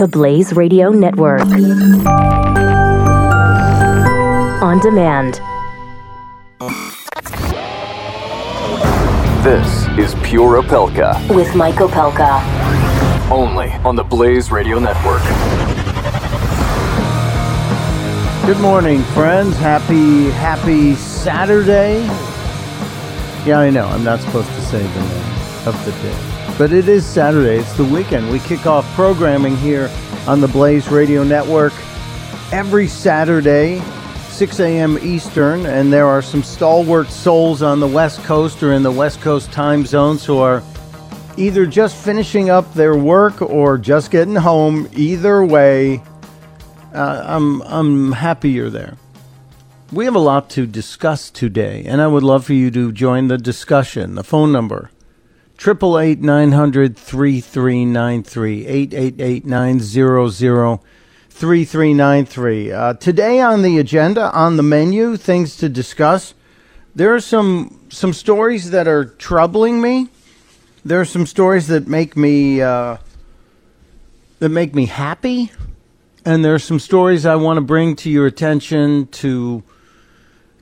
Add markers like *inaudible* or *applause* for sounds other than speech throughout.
The Blaze Radio Network. On demand. This is Pure Opelka, With Mike Opelka. only on the Blaze Radio Network. Good morning, friends. Happy, happy Saturday. Yeah, I know. I'm not supposed to say the name of the day. But it is Saturday. It's the weekend. We kick off programming here on the Blaze Radio Network every Saturday, 6 a.m. Eastern. And there are some stalwart souls on the West Coast or in the West Coast time zones who are either just finishing up their work or just getting home. Either way, uh, I'm I'm happy you're there. We have a lot to discuss today, and I would love for you to join the discussion. The phone number triple eight nine hundred three three nine three eight eight eight nine zero zero three three nine three. Uh, today on the agenda, on the menu, things to discuss. There are some some stories that are troubling me. There are some stories that make me uh, that make me happy and there are some stories I want to bring to your attention to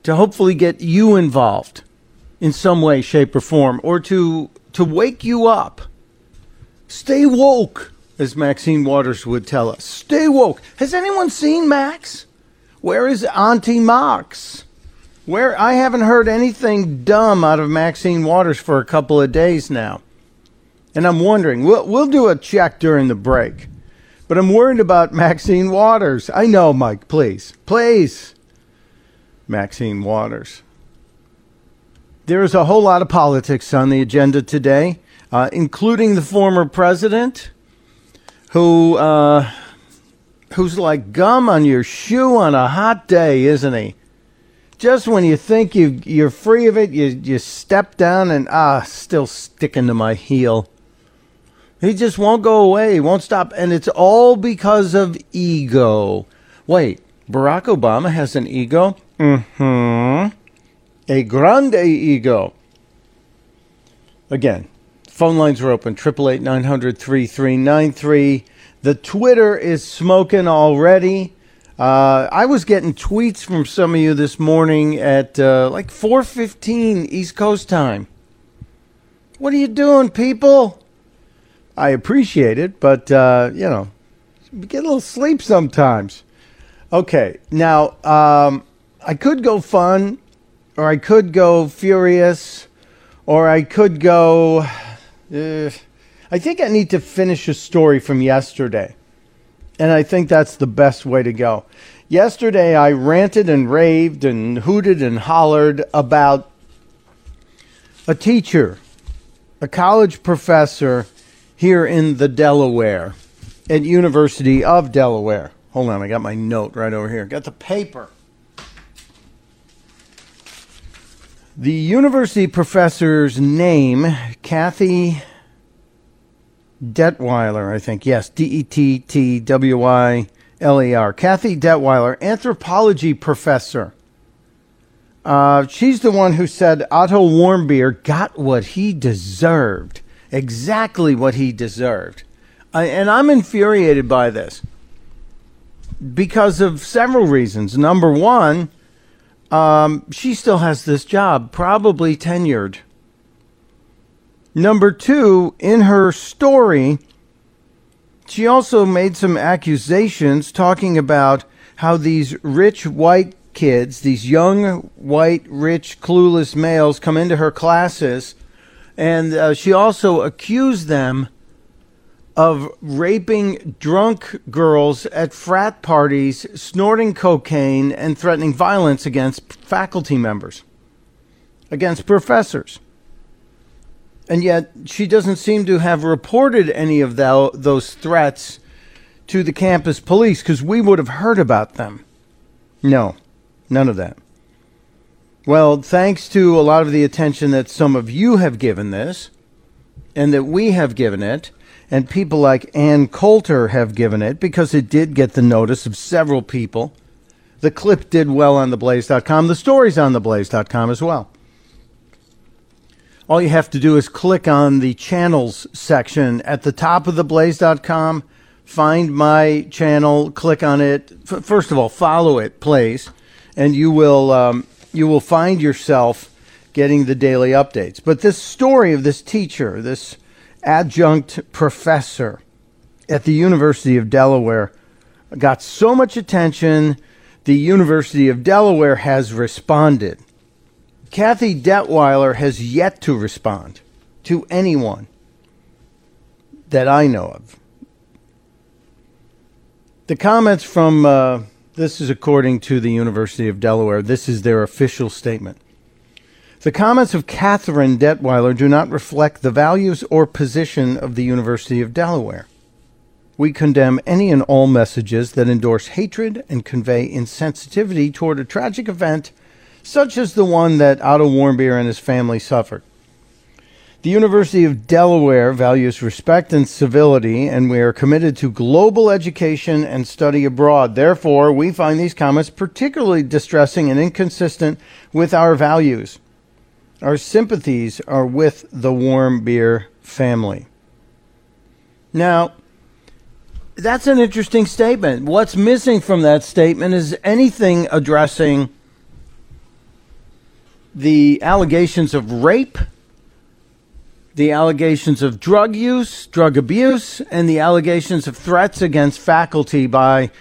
to hopefully get you involved in some way, shape, or form, or to to wake you up. Stay woke, as Maxine Waters would tell us. Stay woke. Has anyone seen Max? Where is Auntie Max? Where I haven't heard anything dumb out of Maxine Waters for a couple of days now. And I'm wondering, we'll, we'll do a check during the break. But I'm worried about Maxine Waters. I know, Mike, please. Please. Maxine Waters. There is a whole lot of politics on the agenda today, uh, including the former president, who uh, who's like gum on your shoe on a hot day, isn't he? Just when you think you you're free of it, you you step down and ah, still sticking to my heel. He just won't go away. He won't stop. And it's all because of ego. Wait, Barack Obama has an ego? Mm-hmm. A grande ego. Again, phone lines are open. 888 The Twitter is smoking already. Uh, I was getting tweets from some of you this morning at uh, like 4.15 East Coast time. What are you doing, people? I appreciate it, but uh, you know, get a little sleep sometimes. Okay, now um, I could go fun, or I could go furious, or I could go. Uh, I think I need to finish a story from yesterday, and I think that's the best way to go. Yesterday, I ranted and raved and hooted and hollered about a teacher, a college professor here in the Delaware at University of Delaware. Hold on, I got my note right over here. Got the paper. The university professor's name, Kathy Dettwyler, I think. Yes, D E T T W Y L E R. Kathy Dettwyler, anthropology professor. Uh, she's the one who said Otto Warmbier got what he deserved exactly what he deserved. I, and I'm infuriated by this because of several reasons. Number one, um, she still has this job, probably tenured. Number two, in her story, she also made some accusations talking about how these rich white kids, these young, white, rich, clueless males, come into her classes and uh, she also accused them of raping drunk girls at frat parties, snorting cocaine, and threatening violence against faculty members, against professors. And yet, she doesn't seem to have reported any of tho- those threats to the campus police because we would have heard about them. No, none of that. Well, thanks to a lot of the attention that some of you have given this, and that we have given it, and people like Ann Coulter have given it, because it did get the notice of several people. The clip did well on theblaze.com. The story's on theblaze.com as well. All you have to do is click on the channels section at the top of theblaze.com, find my channel, click on it. F- first of all, follow it, please, and you will um, you will find yourself getting the daily updates. But this story of this teacher, this adjunct professor at the University of Delaware, got so much attention. The University of Delaware has responded. Kathy Dettwyler has yet to respond to anyone that I know of. The comments from, uh, this is according to the University of Delaware, this is their official statement. The comments of Catherine Dettwyler do not reflect the values or position of the University of Delaware. We condemn any and all messages that endorse hatred and convey insensitivity toward a tragic event such as the one that Otto Warmbier and his family suffered. The University of Delaware values respect and civility, and we are committed to global education and study abroad. Therefore, we find these comments particularly distressing and inconsistent with our values. Our sympathies are with the Warmbier family. Now, that's an interesting statement. What's missing from that statement is anything addressing the allegations of rape, the allegations of drug use, drug abuse, and the allegations of threats against faculty by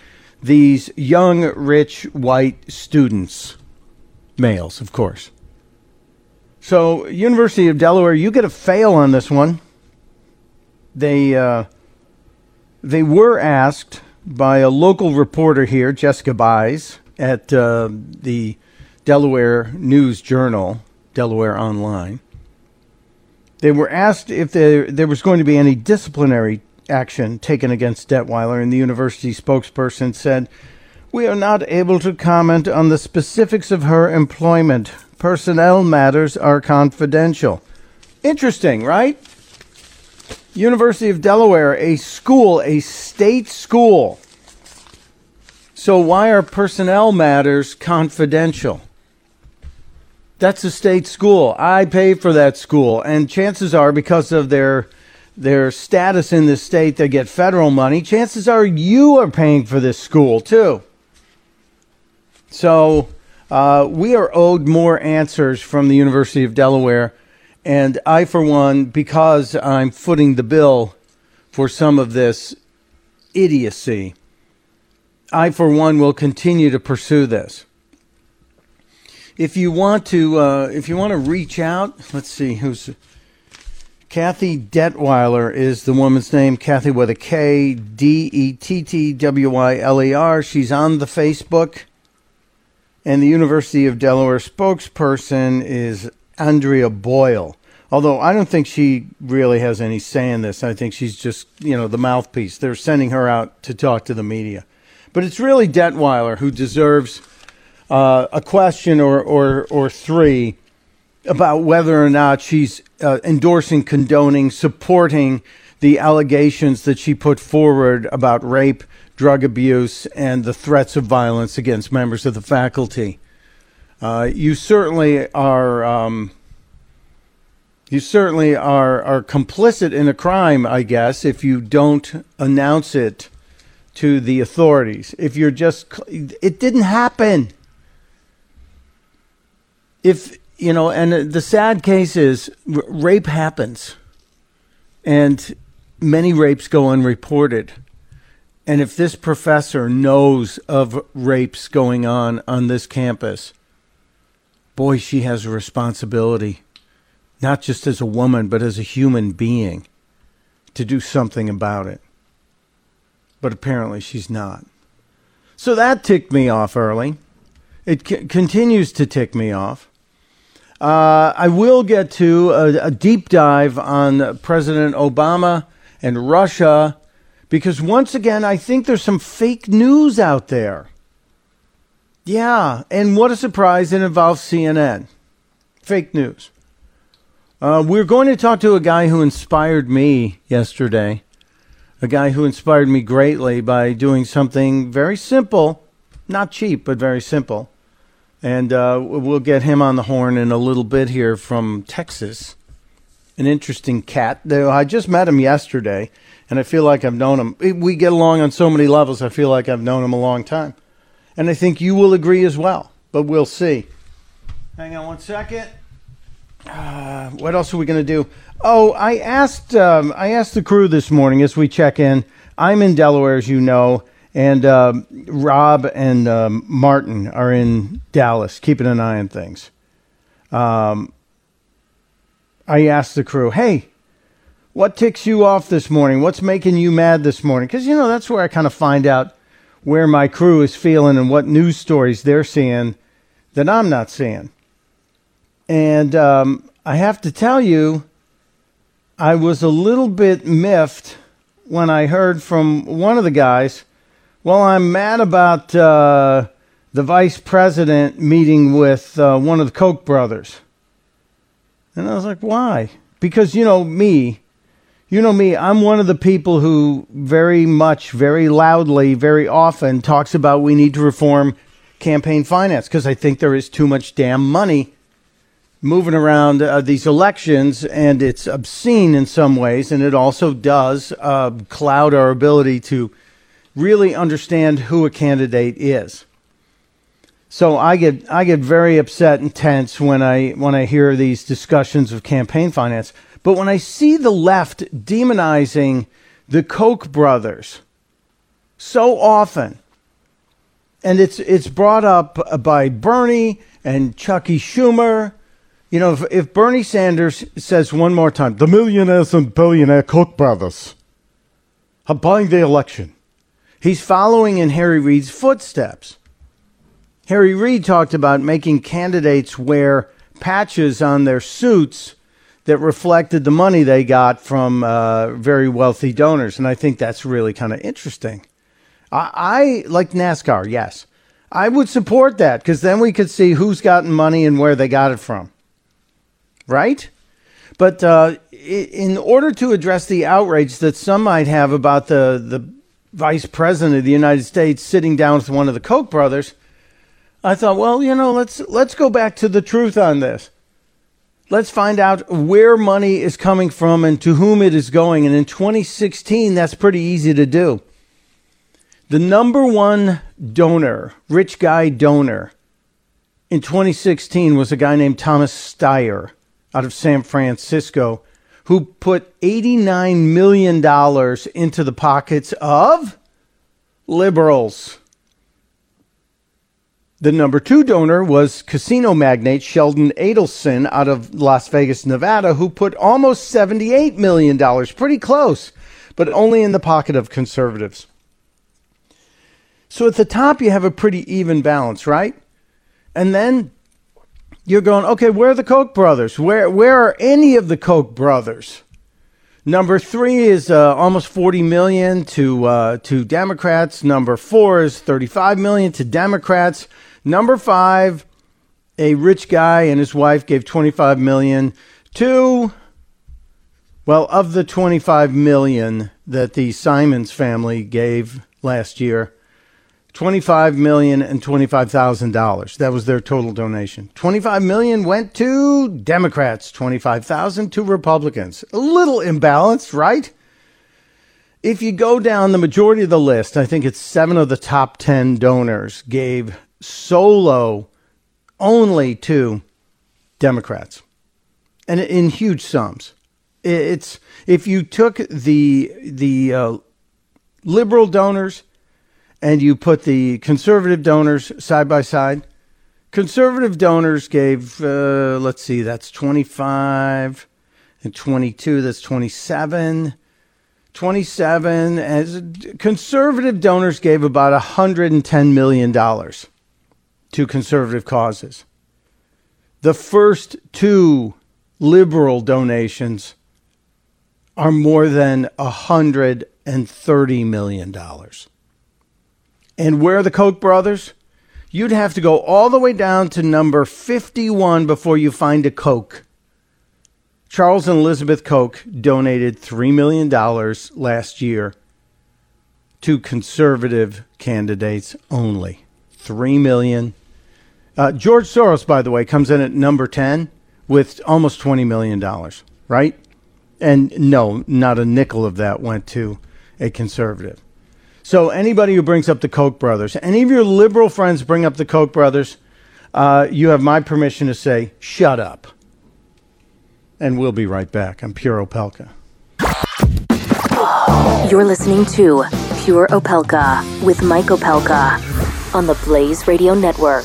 these young, rich, white students, males, of course. So, University of Delaware, you get a fail on this one. They uh, they were asked by a local reporter here, Jessica Buys, at uh, the Delaware News Journal, Delaware Online. They were asked if there, there was going to be any disciplinary action taken against Dettwyler, and the university spokesperson said, We are not able to comment on the specifics of her employment. Personnel matters are confidential. Interesting, right? University of Delaware, a school, a state school. So, why are personnel matters confidential? That's a state school. I pay for that school, and chances are, because of their their status in the state, they get federal money. Chances are, you are paying for this school too. So, uh, we are owed more answers from the University of Delaware, and I, for one, because I'm footing the bill for some of this idiocy, I, for one, will continue to pursue this if you want to uh, if you want to reach out, let's see who's Kathy Dettwyler is the woman's name. Kathy with a K D E T T W I L E R. She's on the Facebook. And the University of Delaware spokesperson is Andrea Boyle. Although I don't think she really has any say in this. I think she's just, you know, the mouthpiece. They're sending her out to talk to the media. But it's really Dettwyler who deserves uh, a question or, or, or three about whether or not she's uh, endorsing, condoning, supporting the allegations that she put forward about rape, drug abuse, and the threats of violence against members of the faculty. Uh, you certainly are. Um, you certainly are are complicit in a crime, I guess, if you don't announce it to the authorities. If you're just, it didn't happen if you know, and the sad case is rape happens, and many rapes go unreported. And if this professor knows of rapes going on on this campus, boy, she has a responsibility, not just as a woman, but as a human being, to do something about it. But apparently she's not. So that ticked me off early. It c- continues to tick me off. Uh, I will get to a, a, deep dive on President Obama and Russia because once again, I think there's some fake news out there. Yeah, and what a surprise it involves CNN. Fake news. Uh, we're going to talk to a guy who inspired me yesterday, a guy who inspired me greatly by doing something very simple, not cheap, but very simple. And uh, we'll get him on the horn in a little bit here from Texas. an interesting cat. Though I just met him yesterday, and I feel like I've known him. We get along on so many levels. I feel like I've known him a long time, and I think you will agree as well. But we'll see. Hang on one second. Uh, what else are we going to do? Oh, I asked um, I asked the crew this morning as we check in. I'm in Delaware, as you know, and um, Rob and um, Martin are in Dallas, keeping an eye on things. Um, I asked the crew, "Hey, what ticks you off this morning? What's making you mad this morning?" Because you know that's where I kind of find out where my crew is feeling and what news stories they're seeing that I'm not seeing. And um, I have to tell you, I was a little bit miffed when I heard from one of the guys, well, I'm mad about uh, the vice president meeting with uh, one of the Koch brothers. And I was like, why? Because, you know, me, you know me, I'm one of the people who very much, very loudly, very often talks about we need to reform campaign finance because I think there is too much damn money moving around uh, these elections, and it's obscene in some ways, and it also does uh, cloud our ability to really understand who a candidate is. So I get I get very upset and tense when I when I hear these discussions of campaign finance. But when I see the left demonizing the Koch brothers so often, and it's it's brought up by Bernie and Chucky Schumer you know, if, if Bernie Sanders says one more time, the millionaires and billionaire Koch brothers are buying the election, he's following in Harry Reid's footsteps. Harry Reid talked about making candidates wear patches on their suits that reflected the money they got from uh, very wealthy donors. And I think that's really kind of interesting. I, I like NASCAR, yes. I would support that because then we could see who's gotten money and where they got it from right? But uh, in order to address the outrage that some might have about the, the vice president of the United States sitting down with one of the Koch brothers, I thought, well, you know, let's let's go back to the truth on this. Let's find out where money is coming from and to whom it is going. And in 2016, that's pretty easy to do. The number one donor, rich guy donor, in 2016 was a guy named Thomas Steyer out of San Francisco who put $89 million into the pockets of liberals. The number two donor was casino magnate Sheldon Adelson out of Las Vegas, Nevada, who put almost $78 million, pretty close, but only in the pocket of conservatives. So at the top, you have a pretty even balance, right? And then you're going, okay, where are the Koch brothers? Where, where are any of the Koch brothers? Number three is uh, almost 40 million to uh, to Democrats. Number four is 35 million to Democrats. Number five, a rich guy and his wife gave 25 million to. Well, of the 25 million that the Simons family gave last year, Twenty-five million and twenty-five thousand dollars. That was their total donation. Twenty-five million went to Democrats. Twenty-five thousand to Republicans. A little imbalanced, right? If you go down the majority of the list, I think it's seven of the top ten donors gave solo only to Democrats, and in huge sums. It's if you took the the uh, liberal donors and you put the conservative donors side by side, conservative donors gave, uh, let's see, that's 25 and 22, that's 27. 27 as conservative donors gave about 110 million dollars to conservative causes. The first two liberal donations are more than 130 million dollars. And where are the Koch brothers? You'd have to go all the way down to number 51 before you find a Koch. Charles and Elizabeth Koch donated $3 million last year to conservative candidates only. $3 million. Uh, George Soros, by the way, comes in at number 10 with almost $20 million, right? And no, not a nickel of that went to a conservative. So anybody who brings up the Koch brothers, any of your liberal friends bring up the Koch brothers, uh, you have my permission to say, shut up. And we'll be right back. I'm Pure Opelka. You're listening to Pure Opelka with Mike Opelka on the Blaze Radio Network.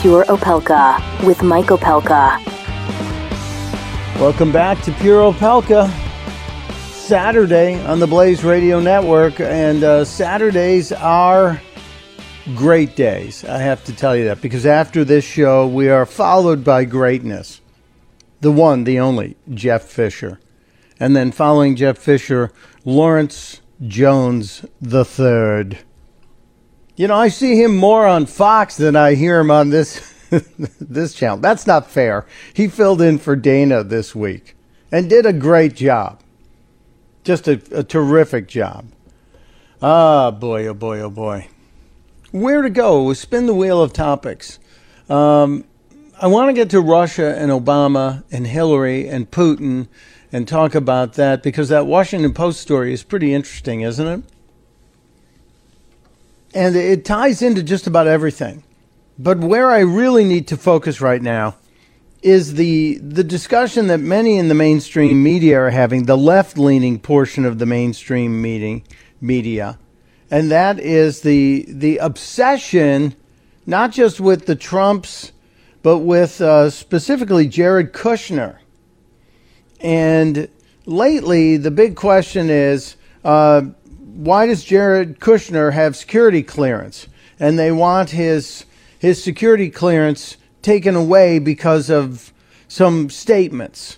Pure Opelka with Mike Opelka. Welcome back to Pure Opelka. Saturday on the Blaze Radio Network, and uh, Saturdays are great days. I have to tell you that because after this show, we are followed by greatness. The one, the only, Jeff Fisher. And then following Jeff Fisher, Lawrence Jones the third. You know, I see him more on Fox than I hear him on this *laughs* this channel. That's not fair. He filled in for Dana this week and did a great job. Just a, a terrific job. Ah, boy, oh boy, oh boy. Where to go? Spin the wheel of topics. Um, I want to get to Russia and Obama and Hillary and Putin and talk about that because that Washington Post story is pretty interesting, isn't it? And it ties into just about everything. But where I really need to focus right now is the the discussion that many in the mainstream media are having, the left leaning portion of the mainstream meeting media, and that is the the obsession, not just with the Trumps, but with uh, specifically Jared Kushner. And lately, the big question is. Uh, why does Jared Kushner have security clearance? And they want his his security clearance taken away because of some statements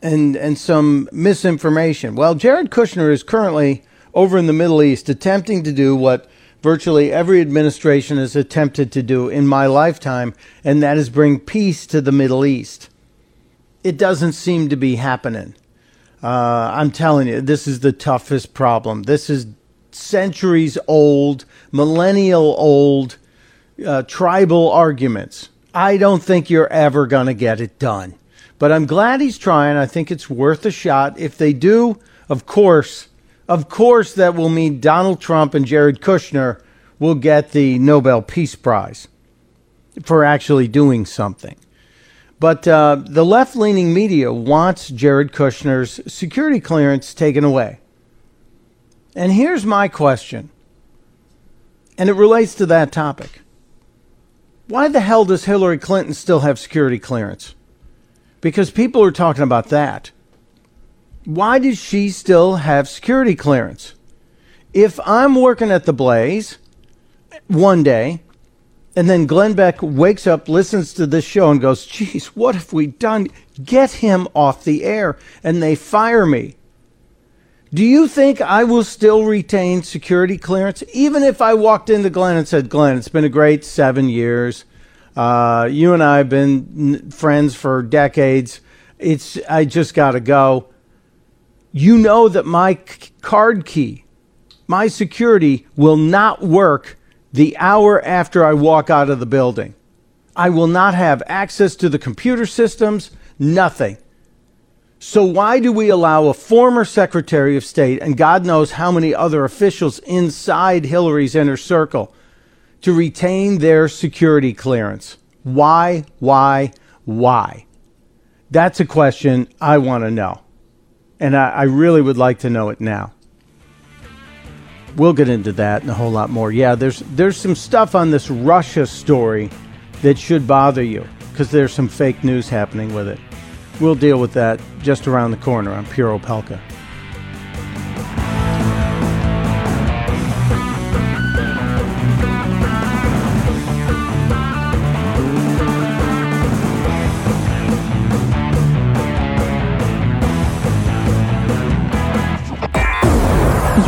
and and some misinformation. Well, Jared Kushner is currently over in the Middle East attempting to do what virtually every administration has attempted to do in my lifetime, and that is bring peace to the Middle East. It doesn't seem to be happening. Uh, I'm telling you, this is the toughest problem. This is centuries old, millennial old, uh, tribal arguments. I don't think you're ever going to get it done. But I'm glad he's trying. I think it's worth a shot. If they do, of course, of course, that will mean Donald Trump and Jared Kushner will get the Nobel Peace Prize for actually doing something. But uh, the left leaning media wants Jared Kushner's security clearance taken away. And here's my question, and it relates to that topic. Why the hell does Hillary Clinton still have security clearance? Because people are talking about that. Why does she still have security clearance? If I'm working at the Blaze one day and then Glenn Beck wakes up, listens to this show, and goes, Geez, what have we done? Get him off the air. And they fire me. Do you think I will still retain security clearance? Even if I walked into Glenn and said, Glenn, it's been a great seven years. Uh, you and I have been friends for decades. It's I just got to go. You know that my card key, my security will not work the hour after I walk out of the building. I will not have access to the computer systems, nothing. So, why do we allow a former Secretary of State and God knows how many other officials inside Hillary's inner circle to retain their security clearance? Why, why, why? That's a question I want to know. And I, I really would like to know it now we'll get into that and a whole lot more. Yeah, there's there's some stuff on this Russia story that should bother you because there's some fake news happening with it. We'll deal with that just around the corner on Pure Opelka.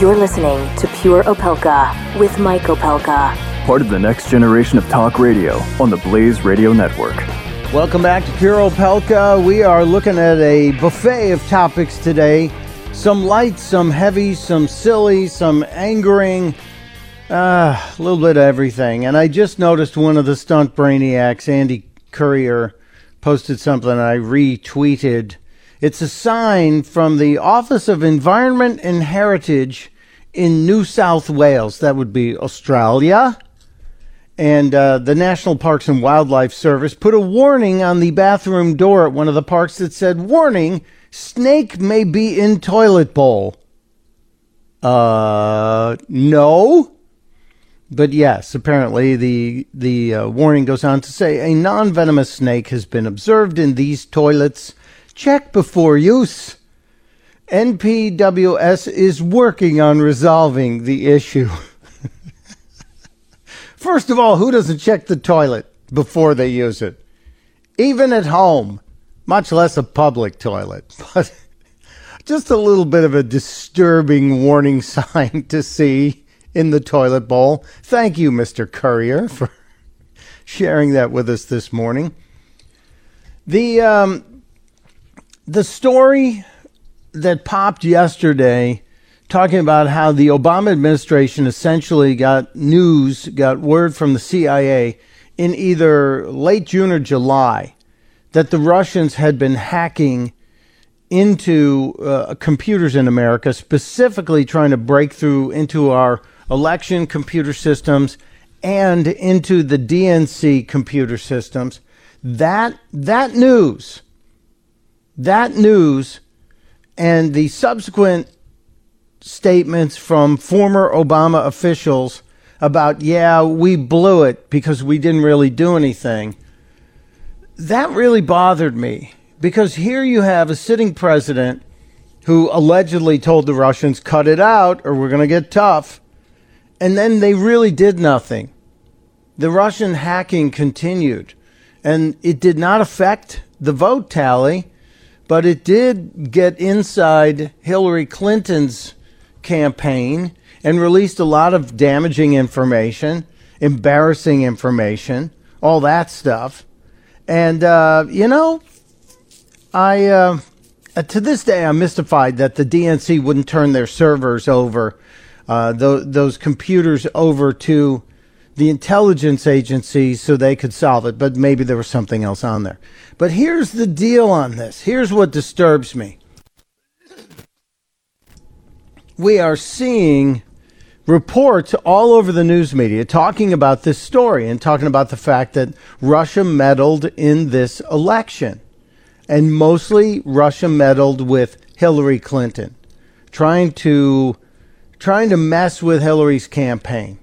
You're listening to Pure Opelka with Mike Opelka. Part of the next generation of talk radio on the Blaze Radio Network. Welcome back to Pure Opelka. We are looking at a buffet of topics today. Some light, some heavy, some silly, some angering, uh, a little bit of everything. And I just noticed one of the stunt brainiacs, Andy Courier, posted something I retweeted. It's a sign from the Office of Environment and Heritage in New South Wales. That would be Australia. And uh, the National Parks and Wildlife Service put a warning on the bathroom door at one of the parks that said, Warning, snake may be in toilet bowl. Uh, no. But yes, apparently the the uh, warning goes on to say a non-venomous snake has been observed in these toilets. Check before use. NPWS is working on resolving the issue. *laughs* First of all, who doesn't check the toilet before they use it? Even at home, much less a public toilet. *laughs* But just a little bit of a disturbing warning *laughs* sign to see in the toilet bowl. Thank you, Mr. Courier, for sharing that with us this morning. The um, the story that popped yesterday talking about how the Obama administration essentially got news, got word from the CIA in either late June or July that the Russians had been hacking into uh, computers in America, specifically trying to break through into our election computer systems and into the DNC computer systems. That that news, that news, and the subsequent statements from former Obama officials about, yeah, we blew it because we didn't really do anything. That really bothered me because here you have a sitting president who allegedly told the Russians, cut it out or we're going to get tough. And then they really did nothing. The Russian hacking continued. And it did not affect the vote tally, but it did get inside Hillary Clinton's campaign and released a lot of damaging information, embarrassing information, all that stuff. And, uh, you know, I, uh, to this day, I'm mystified that the DNC wouldn't turn their servers over, uh, th- those computers over to the intelligence agencies so they could solve it, but maybe there was something else on there. But here's the deal on this. Here's what disturbs me. We are seeing reports all over the news media talking about this story and talking about the fact that Russia meddled in this election. And mostly Russia meddled with Hillary Clinton, trying to trying to mess with Hillary's campaign.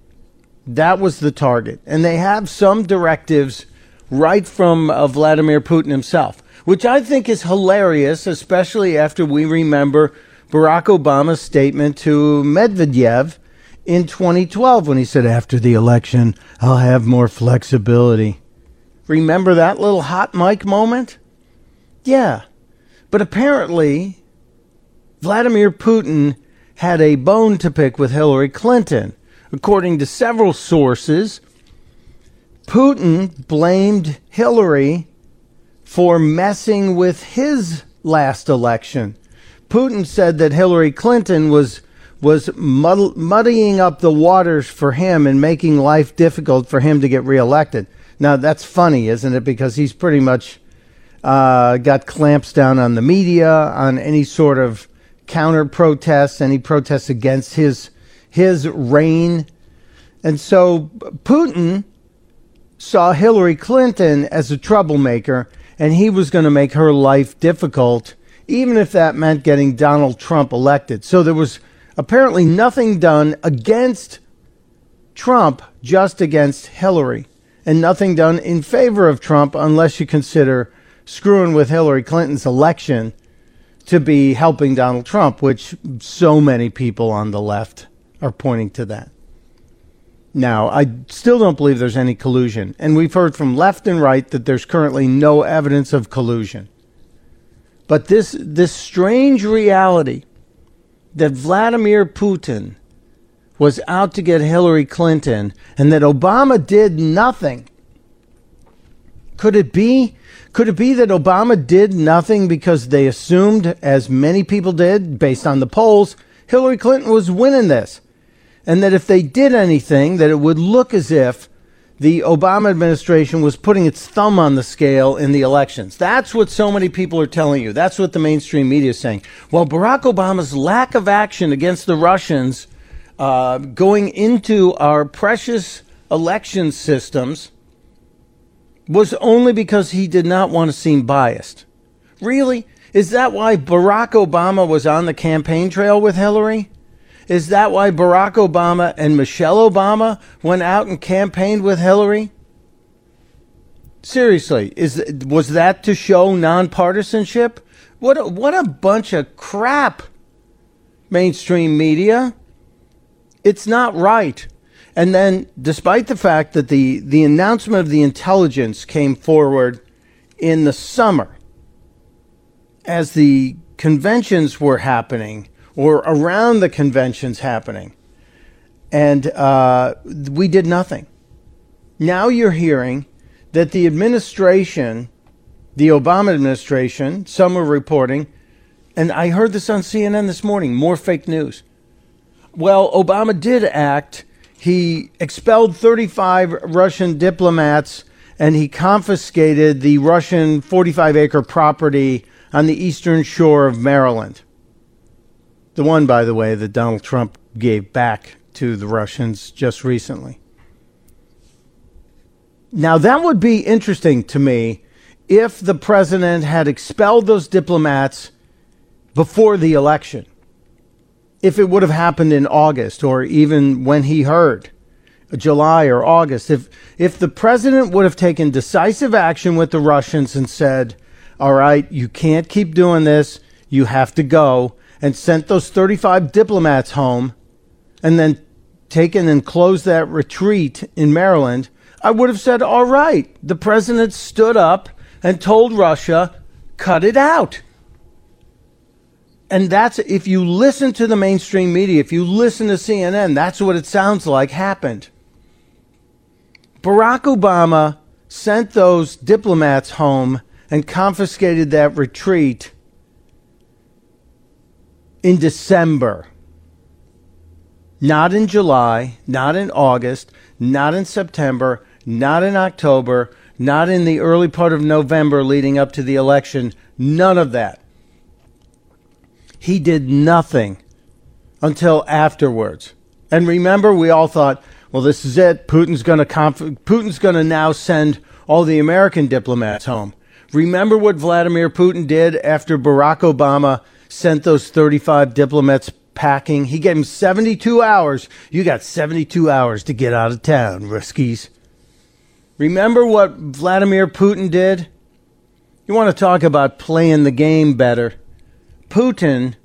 That was the target. And they have some directives right from uh, Vladimir Putin himself, which I think is hilarious, especially after we remember Barack Obama's statement to Medvedev in 2012 when he said, After the election, I'll have more flexibility. Remember that little hot mic moment? Yeah. But apparently, Vladimir Putin had a bone to pick with Hillary Clinton. According to several sources, Putin blamed Hillary for messing with his last election. Putin said that Hillary Clinton was was mud- muddying up the waters for him and making life difficult for him to get reelected. Now that's funny, isn't it? Because he's pretty much uh, got clamps down on the media, on any sort of counter protests, any protests against his his reign. And so Putin saw Hillary Clinton as a troublemaker, and he was going to make her life difficult, even if that meant getting Donald Trump elected. So there was apparently nothing done against Trump, just against Hillary, and nothing done in favor of Trump unless you consider screwing with Hillary Clinton's election to be helping Donald Trump, which so many people on the left are pointing to that. Now, I still don't believe there's any collusion, and we've heard from left and right that there's currently no evidence of collusion. But this this strange reality that Vladimir Putin was out to get Hillary Clinton and that Obama did nothing. Could it be could it be that Obama did nothing because they assumed as many people did based on the polls Hillary Clinton was winning this? And that if they did anything, that it would look as if the Obama administration was putting its thumb on the scale in the elections. That's what so many people are telling you. That's what the mainstream media is saying. Well, Barack Obama's lack of action against the Russians uh, going into our precious election systems was only because he did not want to seem biased. Really? Is that why Barack Obama was on the campaign trail with Hillary? Is that why Barack Obama and Michelle Obama went out and campaigned with Hillary? Seriously, is was that to show nonpartisanship? What a, what a bunch of crap. Mainstream media. It's not right. And then despite the fact that the the announcement of the intelligence came forward in the summer as the conventions were happening or around the conventions happening. And uh, we did nothing. Now you're hearing that the administration, the Obama administration, some are reporting, and I heard this on CNN this morning, more fake news. Well, Obama did act. He expelled 35 Russian diplomats and he confiscated the Russian 45 acre property on the eastern shore of Maryland. The one, by the way, that Donald Trump gave back to the Russians just recently. Now, that would be interesting to me if the president had expelled those diplomats before the election. If it would have happened in August or even when he heard, uh, July or August, if, if the president would have taken decisive action with the Russians and said, all right, you can't keep doing this, you have to go, and sent those 35 diplomats home and then taken and closed that retreat in Maryland, I would have said, all right, the president stood up and told Russia, cut it out. And that's, if you listen to the mainstream media, if you listen to CNN, that's what it sounds like happened. Barack Obama sent those diplomats home and confiscated that retreat in December. Not in July, not in August, not in September, not in October, not in the early part of November leading up to the election. None of that. He did nothing until afterwards. And remember, we all thought, well, this is it. Putin's going to conf- Putin's going to now send all the American diplomats home. Remember what Vladimir Putin did after Barack Obama sent those 35 diplomats packing. He gave them 72 hours. You got 72 hours to get out of town, Ruskies. Remember what Vladimir Putin did? You want to talk about playing the game better. Putin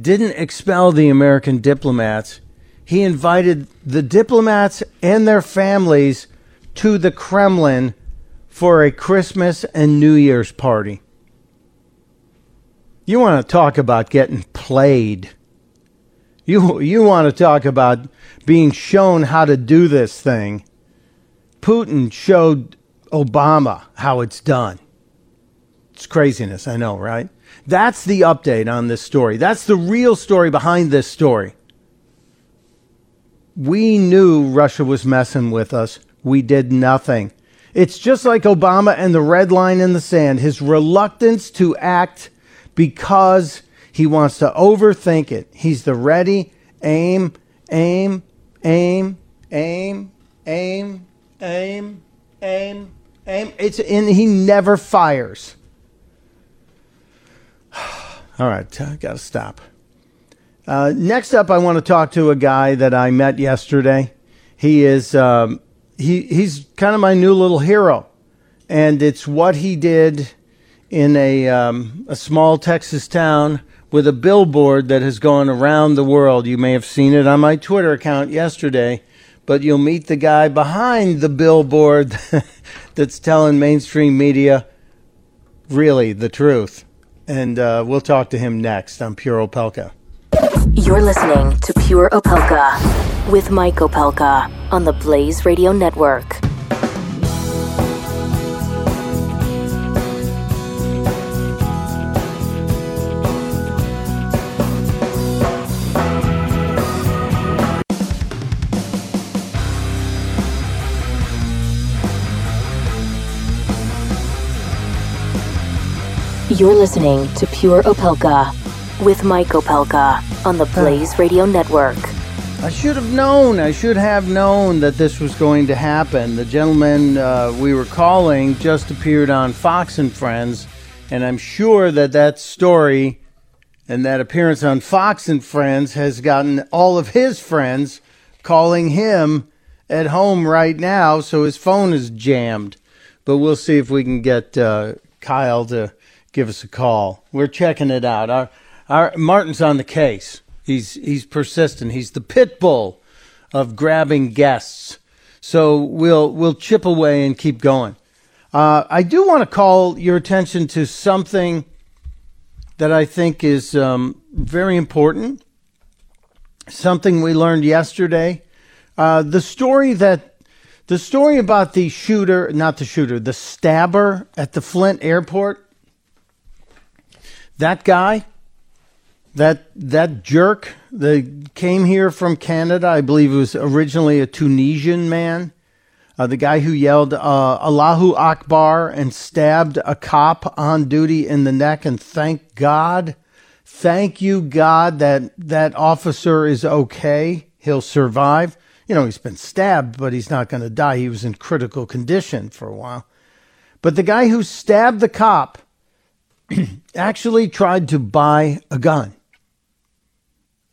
didn't expel the American diplomats. He invited the diplomats and their families to the Kremlin for a Christmas and New Year's party. You want to talk about getting played. You, you want to talk about being shown how to do this thing. Putin showed Obama how it's done. It's craziness, I know, right? That's the update on this story. That's the real story behind this story. We knew Russia was messing with us. We did nothing. It's just like Obama and the red line in the sand, his reluctance to act because he wants to overthink it. He's the ready, aim, aim, aim, aim, aim, aim, aim, aim. It's and he never fires. *sighs* All right, I got to stop. Uh, next up, I want to talk to a guy that I met yesterday. He is um, he he's kind of my new little hero, and it's what he did in a um, a small Texas town with a billboard that has gone around the world. You may have seen it on my Twitter account yesterday, but you'll meet the guy behind the billboard *laughs* that's telling mainstream media really the truth. And uh, we'll talk to him next on Pure Opelka. You're listening to Pure Opelka with Mike Opelka on the Blaze Radio Network. You're listening to Pure Opelka with Mike Opelka on the Blaze Radio Network. I should have known. I should have known that this was going to happen. The gentleman uh, we were calling just appeared on Fox and Friends, and I'm sure that that story and that appearance on Fox and Friends has gotten all of his friends calling him at home right now, so his phone is jammed. But we'll see if we can get uh, Kyle to give us a call. We're checking it out. Our, our Martin's on the case. He's he's persistent. He's the pit bull of grabbing guests. So we'll we'll chip away and keep going. Uh, I do want to call your attention to something that I think is um, very important. Something we learned yesterday. Uh, the story that the story about the shooter, not the shooter, the stabber at the Flint airport that guy, that that jerk that came here from Canada, I believe it was originally a Tunisian man. Uh, the guy who yelled uh, Allahu Akbar and stabbed a cop on duty in the neck, and thank God, thank you God that that officer is okay. He'll survive. You know, he's been stabbed, but he's not going to die. He was in critical condition for a while. But the guy who stabbed the cop *clears throat* actually tried to buy a gun.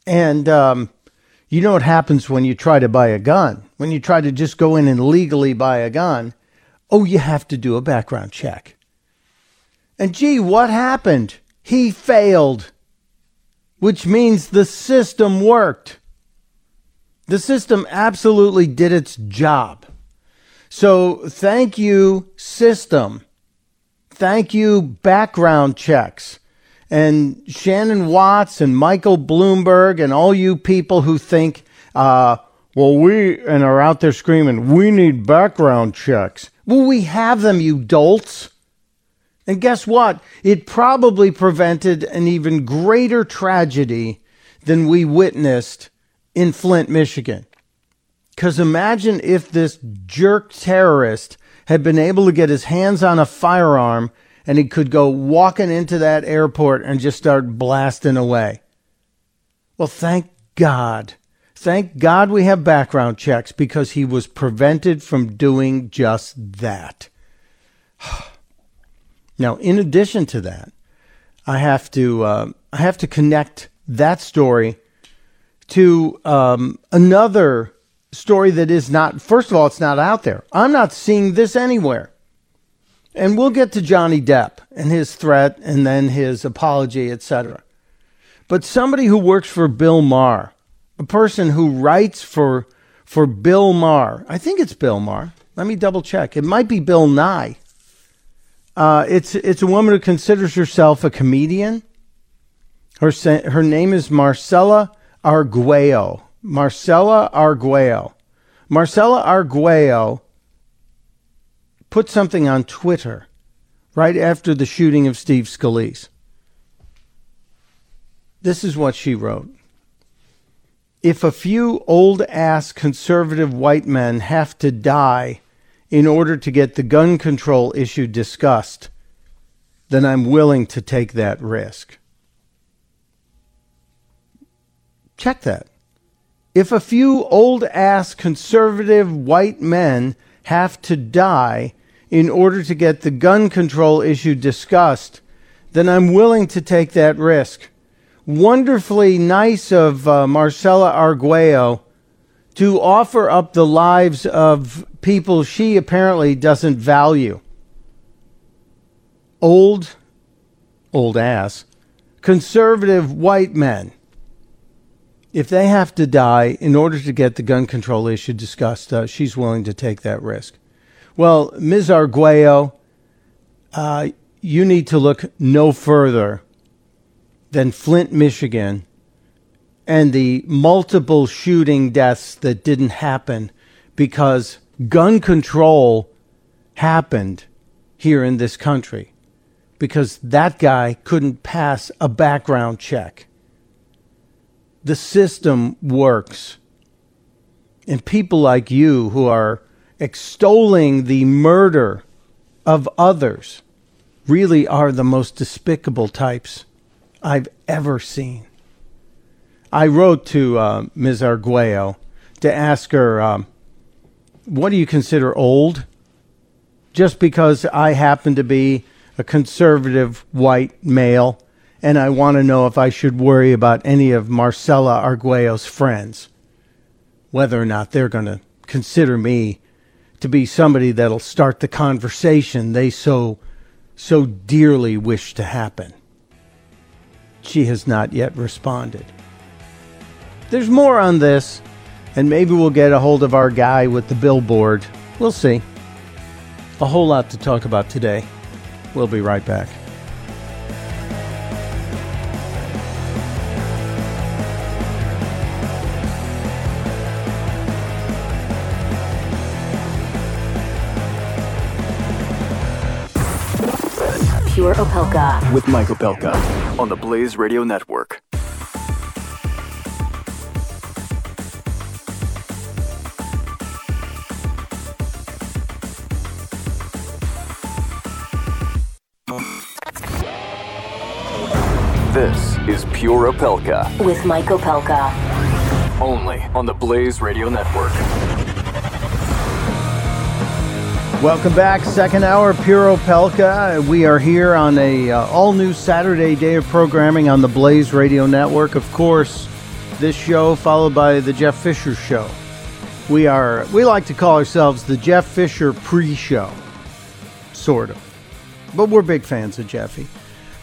And um, you know what happens when you try to buy a gun? When you try to just go in and legally buy a gun, oh, you have to do a background check. And gee, what happened? He failed, which means the system worked. The system absolutely did its job. So thank you, system thank you background checks. And Shannon Watts and Michael Bloomberg and all you people who think, uh, well, we, and are out there screaming, we need background checks. Well, we have them, you dolts. And guess what? It probably prevented an even greater tragedy than we witnessed in Flint, Michigan. Because imagine if this jerk terrorist had been able to get his hands on a firearm and he could go walking into that airport and just start blasting away. Well, thank God. Thank God we have background checks because he was prevented from doing just that. *sighs* now, in addition to that, I have to uh, I have to connect that story to um, another story that is not, first of all, it's not out there. I'm not seeing this anywhere. And we'll get to Johnny Depp and his threat and then his apology, etc. But somebody who works for Bill Maher, a person who writes for for Bill Maher, I think it's Bill Maher. Let me double check. It might be Bill Nye. Uh, it's it's a woman who considers herself a comedian. Her her name is Marcella Arguello. Marcella Arguello. Marcella Arguello put something on Twitter right after the shooting of Steve Scalise. This is what she wrote. If a few old ass conservative white men have to die in order to get the gun control issue discussed, then I'm willing to take that risk. Check that. If a few old ass conservative white men have to die in order to get the gun control issue discussed, then I'm willing to take that risk. Wonderfully nice of uh, Marcella Arguello to offer up the lives of people she apparently doesn't value. Old, old ass, conservative white men. If they have to die in order to get the gun control issue discussed, uh, she's willing to take that risk. Well, Ms. Arguello, uh, you need to look no further than Flint, Michigan, and the multiple shooting deaths that didn't happen because gun control happened here in this country because that guy couldn't pass a background check. The system works. And people like you who are extolling the murder of others really are the most despicable types I've ever seen. I wrote to uh, Ms. Arguello to ask her, um, what do you consider old? Just because I happen to be a conservative white male and I want to know if I should worry about any of Marcella Arguello's friends, whether or not they're going to consider me to be somebody that'll start the conversation they so so dearly wish to happen. She has not yet responded. There's more on this, and maybe we'll get a hold of our guy with the billboard. We'll see. A whole lot to talk about today. We'll be right back. Pure Opelka. With Mike Opelka on the Blaze Radio Network. This is Pure Opelka, With Mike Opelka. only on the Blaze Radio Network. Welcome back, second hour, Pure Opelka. We are here on a uh, all new Saturday day of programming on the Blaze Radio Network. Of course, this show followed by the Jeff Fisher Show. We are we like to call ourselves the Jeff Fisher Pre-Show, sort of, but we're big fans of Jeffy.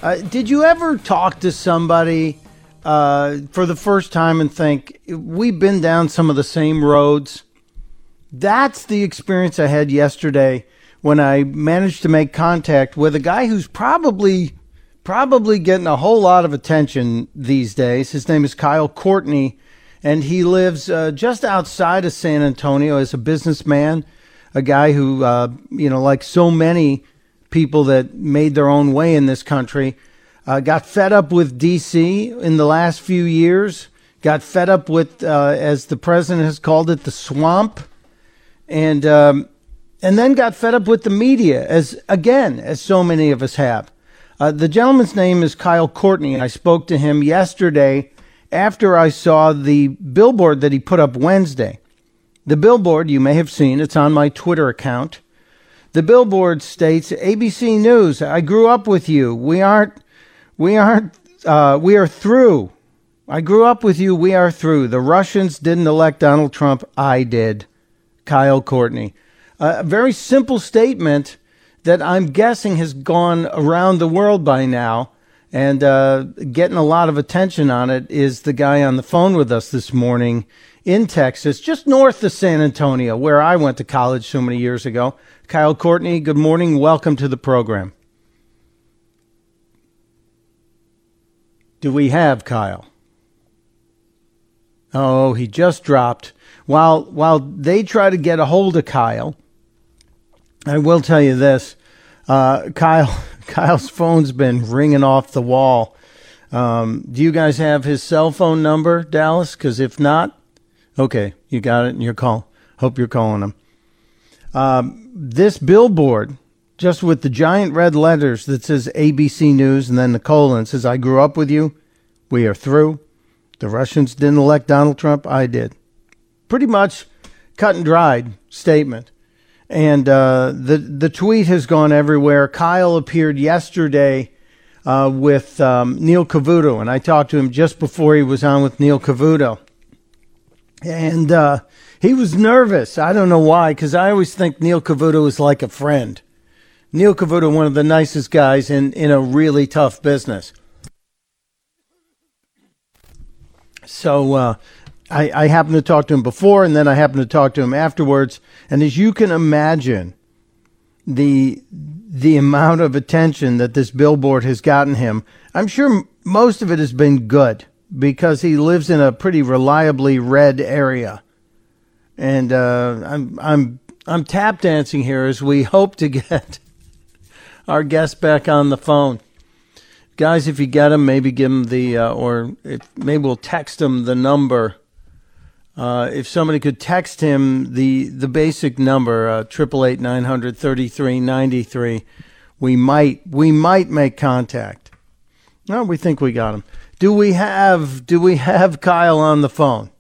Uh, did you ever talk to somebody uh, for the first time and think we've been down some of the same roads? That's the experience I had yesterday when I managed to make contact with a guy who's probably probably getting a whole lot of attention these days. His name is Kyle Courtney, and he lives uh, just outside of San Antonio as a businessman, a guy who, uh, you know, like so many people that made their own way in this country, uh, got fed up with D.C. in the last few years, got fed up with, uh, as the president has called it, the swamp and um, and then got fed up with the media, as again as so many of us have. Uh, the gentleman's name is Kyle Courtney, I spoke to him yesterday after I saw the billboard that he put up Wednesday. The billboard you may have seen; it's on my Twitter account. The billboard states, "ABC News. I grew up with you. We aren't. We aren't. Uh, we are through." I grew up with you. We are through. The Russians didn't elect Donald Trump. I did. Kyle Courtney. a very simple statement that I'm guessing has gone around the world by now and uh, getting a lot of attention on it is the guy on the phone with us this morning in Texas, just north of San Antonio, where I went to college so many years ago. Kyle Courtney, good morning. Welcome to the program. Do we have Kyle? Oh, he just dropped while while they try to get a hold of Kyle, I will tell you this: uh, Kyle *laughs* Kyle's phone's been ringing off the wall. Um, do you guys have his cell phone number, Dallas? Because if not, okay, you got it, and you're call. Hope you're calling him. Um, this billboard, just with the giant red letters that says ABC News and then the colon says, I grew up with you. We are through. The Russians didn't elect Donald Trump. I did. Pretty much cut and dried statement. And uh, the, the tweet has gone everywhere. Kyle appeared yesterday uh, with um, Neil Cavuto, and I talked to him just before he was on with Neil Cavuto. And uh, he was nervous. I don't know why, because I always think Neil Cavuto is like a friend. Neil Cavuto, one of the nicest guys in, in a really tough business. So uh, I, I happened to talk to him before, and then I happened to talk to him afterwards. And as you can imagine, the the amount of attention that this billboard has gotten him, I'm sure most of it has been good because he lives in a pretty reliably red area. And uh, I'm I'm I'm tap dancing here as we hope to *laughs* get our guest back on the phone. Guys, if you get him, maybe give him the uh, or if, maybe we'll text him the number. Uh, if somebody could text him the the basic number uh, triple eight nine hundred thirty three ninety three, we might we might make contact. No, we think we got him. Do we have do we have Kyle on the phone?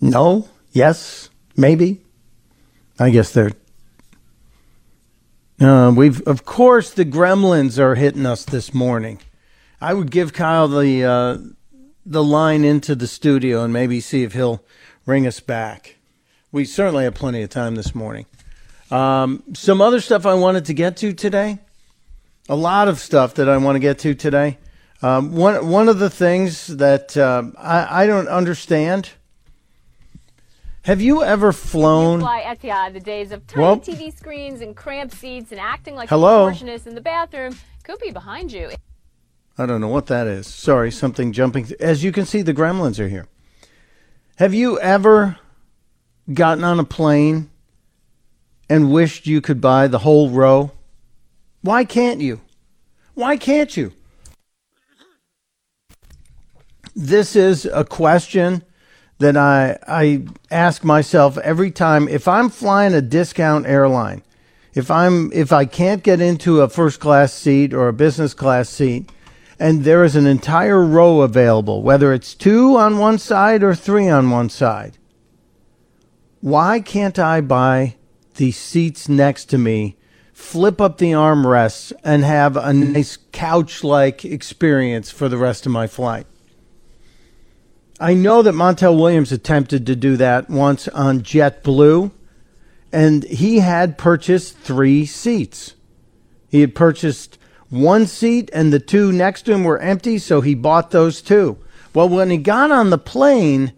No? Yes? Maybe? I guess they're uh, we've of course the gremlins are hitting us this morning. I would give Kyle the uh, the line into the studio and maybe see if he'll ring us back. We certainly have plenty of time this morning. Um, some other stuff I wanted to get to today a lot of stuff that I want to get to today. Um, one one of the things that uh, I, I don't understand. Have you ever flown? You fly Etihad, the days of tiny Well- TV screens and cramped seats and acting like Hello? a contortionist in the bathroom could be behind you. I don't know what that is. Sorry, something jumping. As you can see, the gremlins are here. Have you ever gotten on a plane and wished you could buy the whole row? Why can't you? Why can't you? This is a question that I I ask myself every time if I'm flying a discount airline, if I'm if I can't get into a first class seat or a business class seat and there is an entire row available, whether it's two on one side or three on one side, why can't I buy the seats next to me, flip up the armrests, and have a nice couch like experience for the rest of my flight? I know that Montel Williams attempted to do that once on JetBlue, and he had purchased three seats. He had purchased one seat, and the two next to him were empty, so he bought those two. Well, when he got on the plane,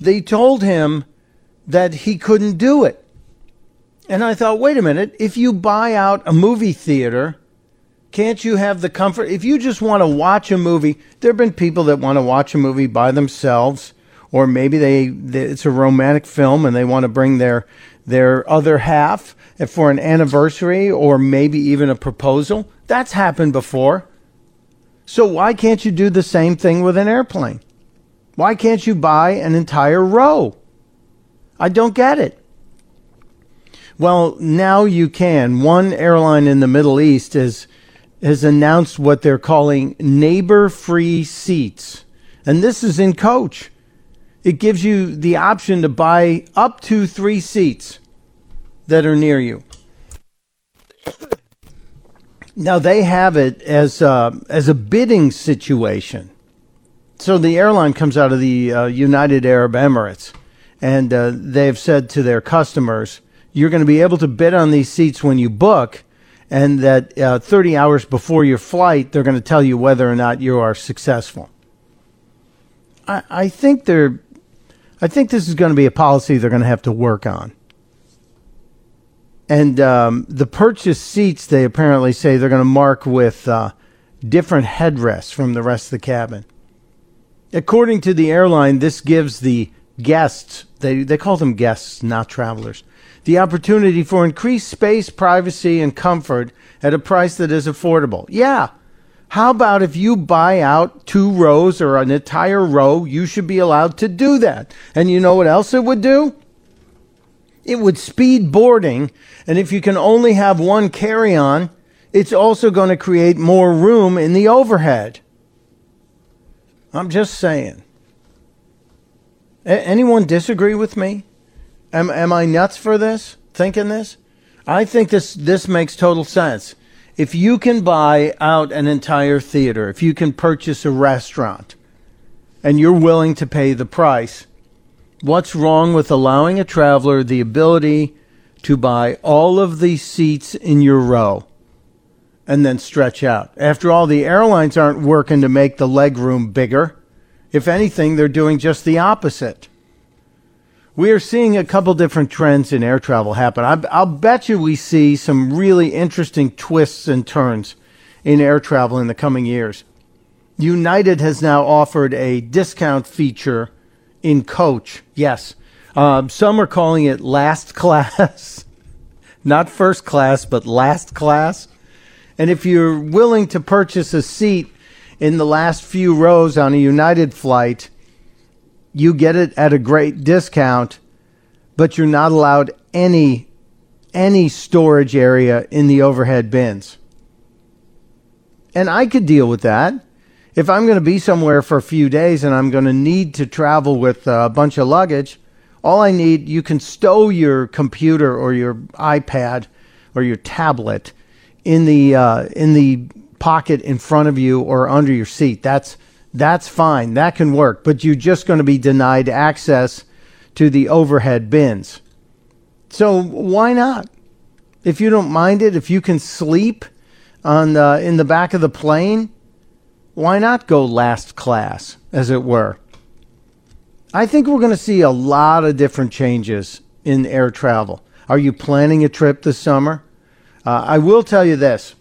they told him that he couldn't do it. And I thought, wait a minute, if you buy out a movie theater, can't you have the comfort? If you just want to watch a movie, there have been people that want to watch a movie by themselves, or maybe they, they it's a romantic film and they want to bring their their other half for an anniversary or maybe even a proposal. That's happened before. So why can't you do the same thing with an airplane? Why can't you buy an entire row? I don't get it. Well, now you can. One airline in the Middle East has has announced what they're calling neighbor-free seats. And this is in coach. It gives you the option to buy up to 3 seats that are near you. Now they have it as a, as a bidding situation. So the airline comes out of the uh, United Arab Emirates, and uh, they've said to their customers, "You're going to be able to bid on these seats when you book, and that uh, 30 hours before your flight, they're going to tell you whether or not you are successful." I, I think they're, I think this is going to be a policy they're going to have to work on. And um, the purchased seats, they apparently say they're going to mark with uh, different headrests from the rest of the cabin. According to the airline, this gives the guests, they, they call them guests, not travelers, the opportunity for increased space, privacy, and comfort at a price that is affordable. Yeah. How about if you buy out two rows or an entire row, you should be allowed to do that. And you know what else it would do? It would speed boarding, and if you can only have one carry on, it's also going to create more room in the overhead. I'm just saying. A- anyone disagree with me? Am, am I nuts for this? Thinking this? I think this, this makes total sense. If you can buy out an entire theater, if you can purchase a restaurant, and you're willing to pay the price, what's wrong with allowing a traveler the ability to buy all of the seats in your row and then stretch out? After all, the airlines aren't working to make the leg room bigger. If anything, they're doing just the opposite. We are seeing a couple different trends in air travel happen. I, I'll bet you we see some really interesting twists and turns in air travel in the coming years. United has now offered a discount feature in coach. Yes. Um, some are calling it last *laughs* class, not first class, but last class. And if you're willing to purchase a seat in the last few rows on a United flight, you get it at a great discount, but you're not allowed any any storage area in the overhead bins. And I could deal with that. If I'm going to be somewhere for a few days and I'm going to need to travel with a bunch of luggage, all I need, you can stow your computer or your iPad or your tablet in the uh, in the pocket in front of you or under your seat. That's that's fine. That can work. But you're just going to be denied access to the overhead bins. So why not? If you don't mind it, if you can sleep on the, in the back of the plane, why not go last class, as it were? I think we're going to see a lot of different changes in air travel. Are you planning a trip this summer? Uh, I will tell you this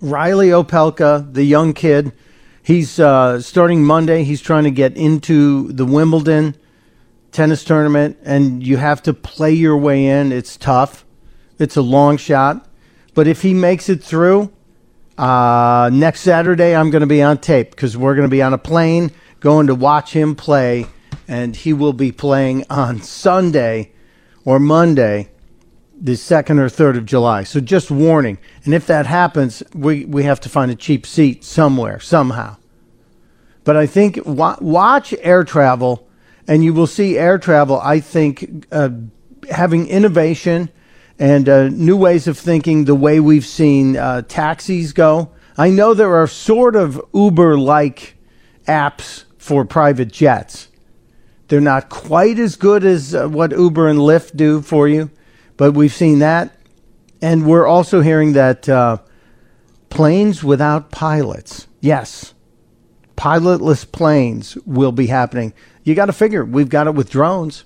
Reilly Opelka, the young kid, he's uh, starting Monday. He's trying to get into the Wimbledon tennis tournament, and you have to play your way in. It's tough, it's a long shot. But if he makes it through, uh, next Saturday I'm going to be on tape because we're going to be on a plane going to watch him play, and he will be playing on Sunday or Monday the second or third of July. So just warning. And if that happens, we, we have to find a cheap seat somewhere, somehow. But I think wa- watch air travel, and you will see air travel, I think, uh, having innovation and uh, new ways of thinking the way we've seen uh, taxis go. I know there are sort of Uber like apps for private jets. They're not quite as good as uh, what Uber and Lyft do for you but we've seen that. And we're also hearing that uh, planes without pilots, yes, pilotless planes will be happening. You got to figure, we've got it with drones.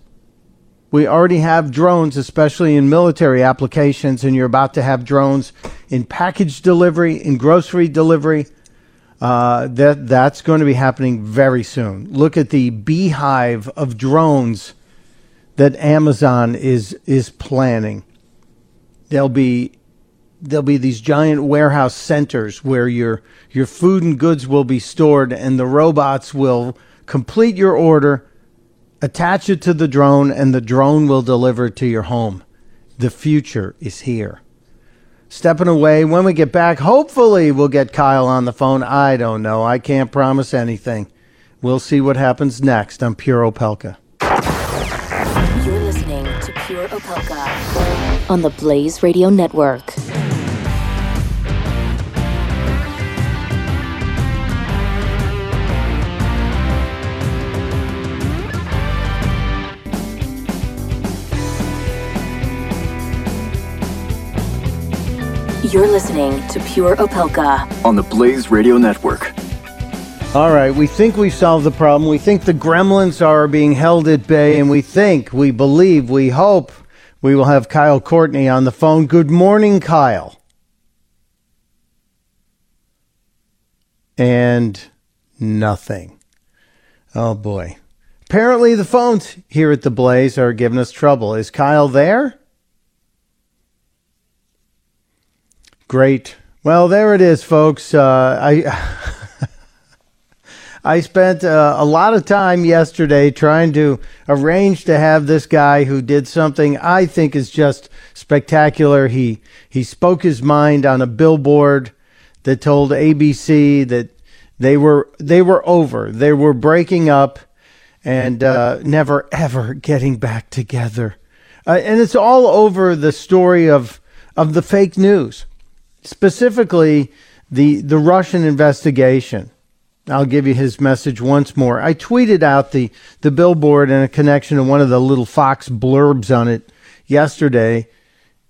We already have drones, especially in military applications, and you're about to have drones in package delivery, in grocery delivery. Uh, that that's going to be happening very soon. Look at the beehive of drones that Amazon is is planning. There'll be there'll be these giant warehouse centers where your your food and goods will be stored and the robots will complete your order, attach it to the drone and the drone will deliver it to your home. The future is here. Stepping away when we get back, hopefully we'll get Kyle on the phone. I don't know. I can't promise anything. We'll see what happens next on Pure Opelka. You're listening to Pure Opelka on the Blaze Radio Network. You're listening to Pure Opelka. on the Blaze Radio Network. All right, we think we've solved the problem. We think the gremlins are being held at bay, and we think, we believe, we hope we will have Kyle Courtney on the phone. Good morning, Kyle. And nothing. Oh boy. Apparently, the phones here at the Blaze are giving us trouble. Is Kyle there? Great. Well, there it is, folks. Uh, I. *laughs* I spent uh, a lot of time yesterday trying to arrange to have this guy who did something I think is just spectacular. He he spoke his mind on a billboard that told ABC that they were they were over. They were breaking up and uh, never ever getting back together. Uh, and it's all over the story of of the fake news, specifically the the Russian investigation. I'll give you his message once more. I tweeted out the the billboard and a connection to one of the little Fox blurbs on it yesterday.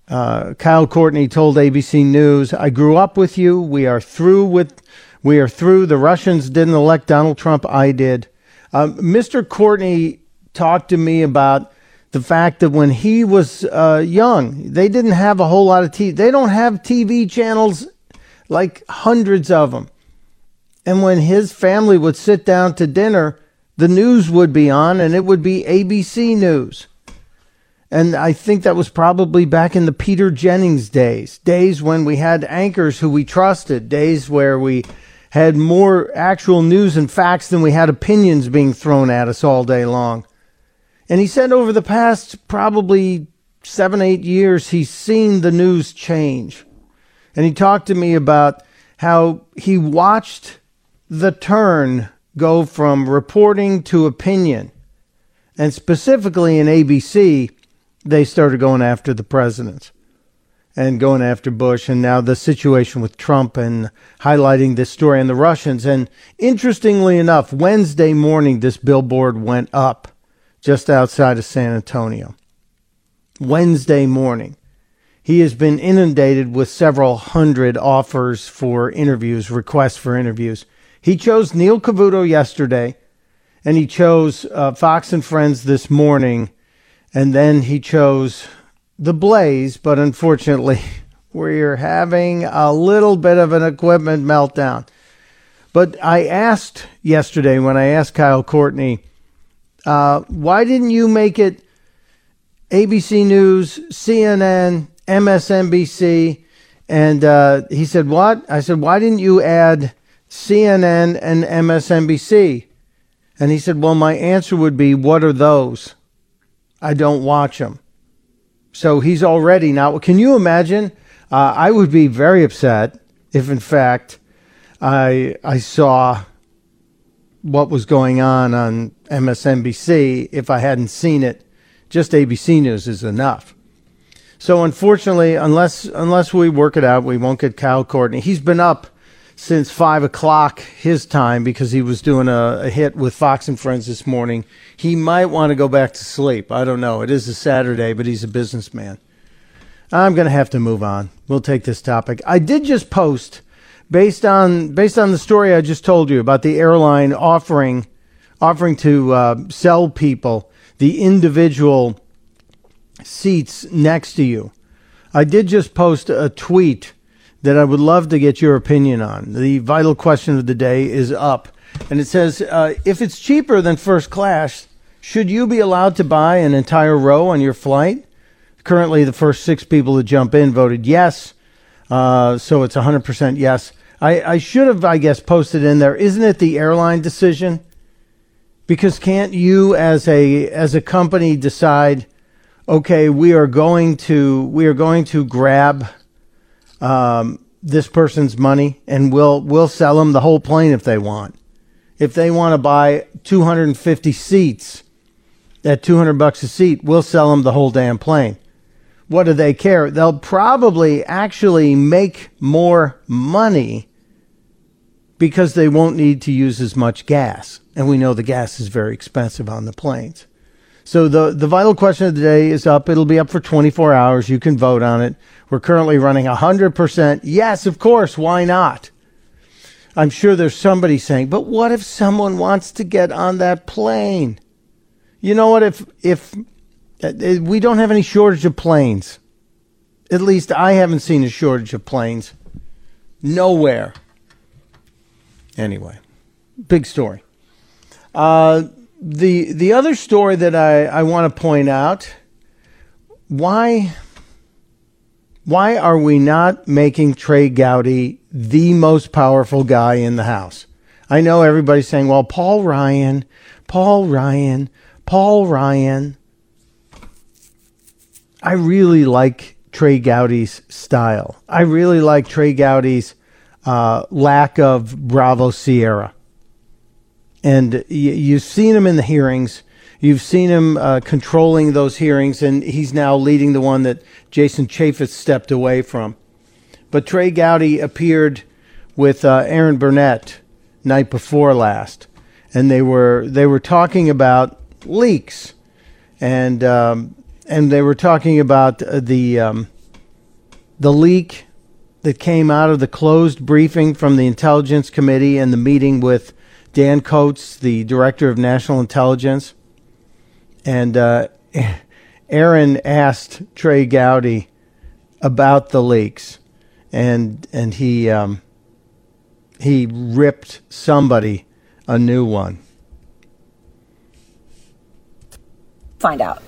Uh, Kyle Courtney told ABC News, "I grew up with you. We are through with. We are through. The Russians didn't elect Donald Trump. I did." Um, Mr. Courtney talked to me about the fact that when he was uh, young, they didn't have a whole lot of TV. They don't have TV channels like hundreds of them. And when his family would sit down to dinner, the news would be on and it would be ABC News. And I think that was probably back in the Peter Jennings days, days when we had anchors who we trusted, days where we had more actual news and facts than we had opinions being thrown at us all day long. And he said over the past probably seven, eight years, he's seen the news change. And he talked to me about how he watched the turn go from reporting to opinion. And specifically in ABC, they started going after the president and going after Bush, and now the situation with Trump and highlighting this story and the Russians. And interestingly enough, Wednesday morning, this billboard went up just outside of San Antonio. Wednesday morning. He has been inundated with several hundred offers for interviews, requests for interviews. He chose Neil Cavuto yesterday, and he chose uh, Fox and Friends this morning, and then he chose The Blaze, but unfortunately, *laughs* we're having a little bit of an equipment meltdown. But I asked yesterday when I asked Kyle Courtney, uh, why didn't you make it ABC News, CNN, MSNBC? And uh, he said, What? I said, Why didn't you add CNN, and MSNBC. And he said, Well, my answer would be, What are those? I don't watch them. So he's already now. Can you imagine? Uh, I would be very upset if, in fact, I I saw what was going on on MSNBC if I hadn't seen it. Just ABC News is enough. So unfortunately, unless unless we work it out, we won't get Kyle Courtney. He's been up since five o'clock his time because he was doing a, a, hit with Fox and Friends this morning. He might want to go back to sleep. I don't know. It is a Saturday, but he's a businessman. I'm going to have to move on. We'll take this topic. I did just post based on based on the story I just told you about the airline offering offering to uh, sell people the individual seats next to you. I did just post a tweet that I would love to get your opinion on. The vital question of the day is up. And it says uh, if it's cheaper than first class, should you be allowed to buy an entire row on your flight? Currently, the first six people to jump in voted yes. Uh, so it's 100% yes. I, I should have, I guess, posted in there. Isn't it the airline decision? Because can't you, as a as a company, decide? Okay, we are going to we are going to grab um, this person's money, and we'll we'll sell them the whole plane if they want. If they want to buy 250 seats at 200 bucks a seat, we'll sell them the whole damn plane. What do they care? They'll probably actually make more money because they won't need to use as much gas. And we know the gas is very expensive on the planes. So the the vital question of the day is up. It'll be up for 24 hours. You can vote on it. We're currently running 100%. Yes, of course, why not? I'm sure there's somebody saying, "But what if someone wants to get on that plane?" You know what if if we don't have any shortage of planes. At least I haven't seen a shortage of planes. Nowhere. Anyway, big story. Uh, the the other story that I, I want to point out why why are we not making Trey Gowdy the most powerful guy in the House? I know everybody's saying, well, Paul Ryan, Paul Ryan, Paul Ryan. I really like Trey Gowdy's style. I really like Trey Gowdy's uh, lack of Bravo Sierra. And y- you've seen him in the hearings. You've seen him uh, controlling those hearings, and he's now leading the one that Jason Chaffetz stepped away from. But Trey Gowdy appeared with uh, Erin Burnett night before last, and they were they were talking about leaks, and um, and they were talking about uh, the um, the leak that came out of the closed briefing from the Intelligence Committee and the meeting with Dan Coats, the director of national intelligence, and uh, *laughs* Erin asked Trey Gowdy about the leaks, and and he um, he ripped somebody a new one. Find out.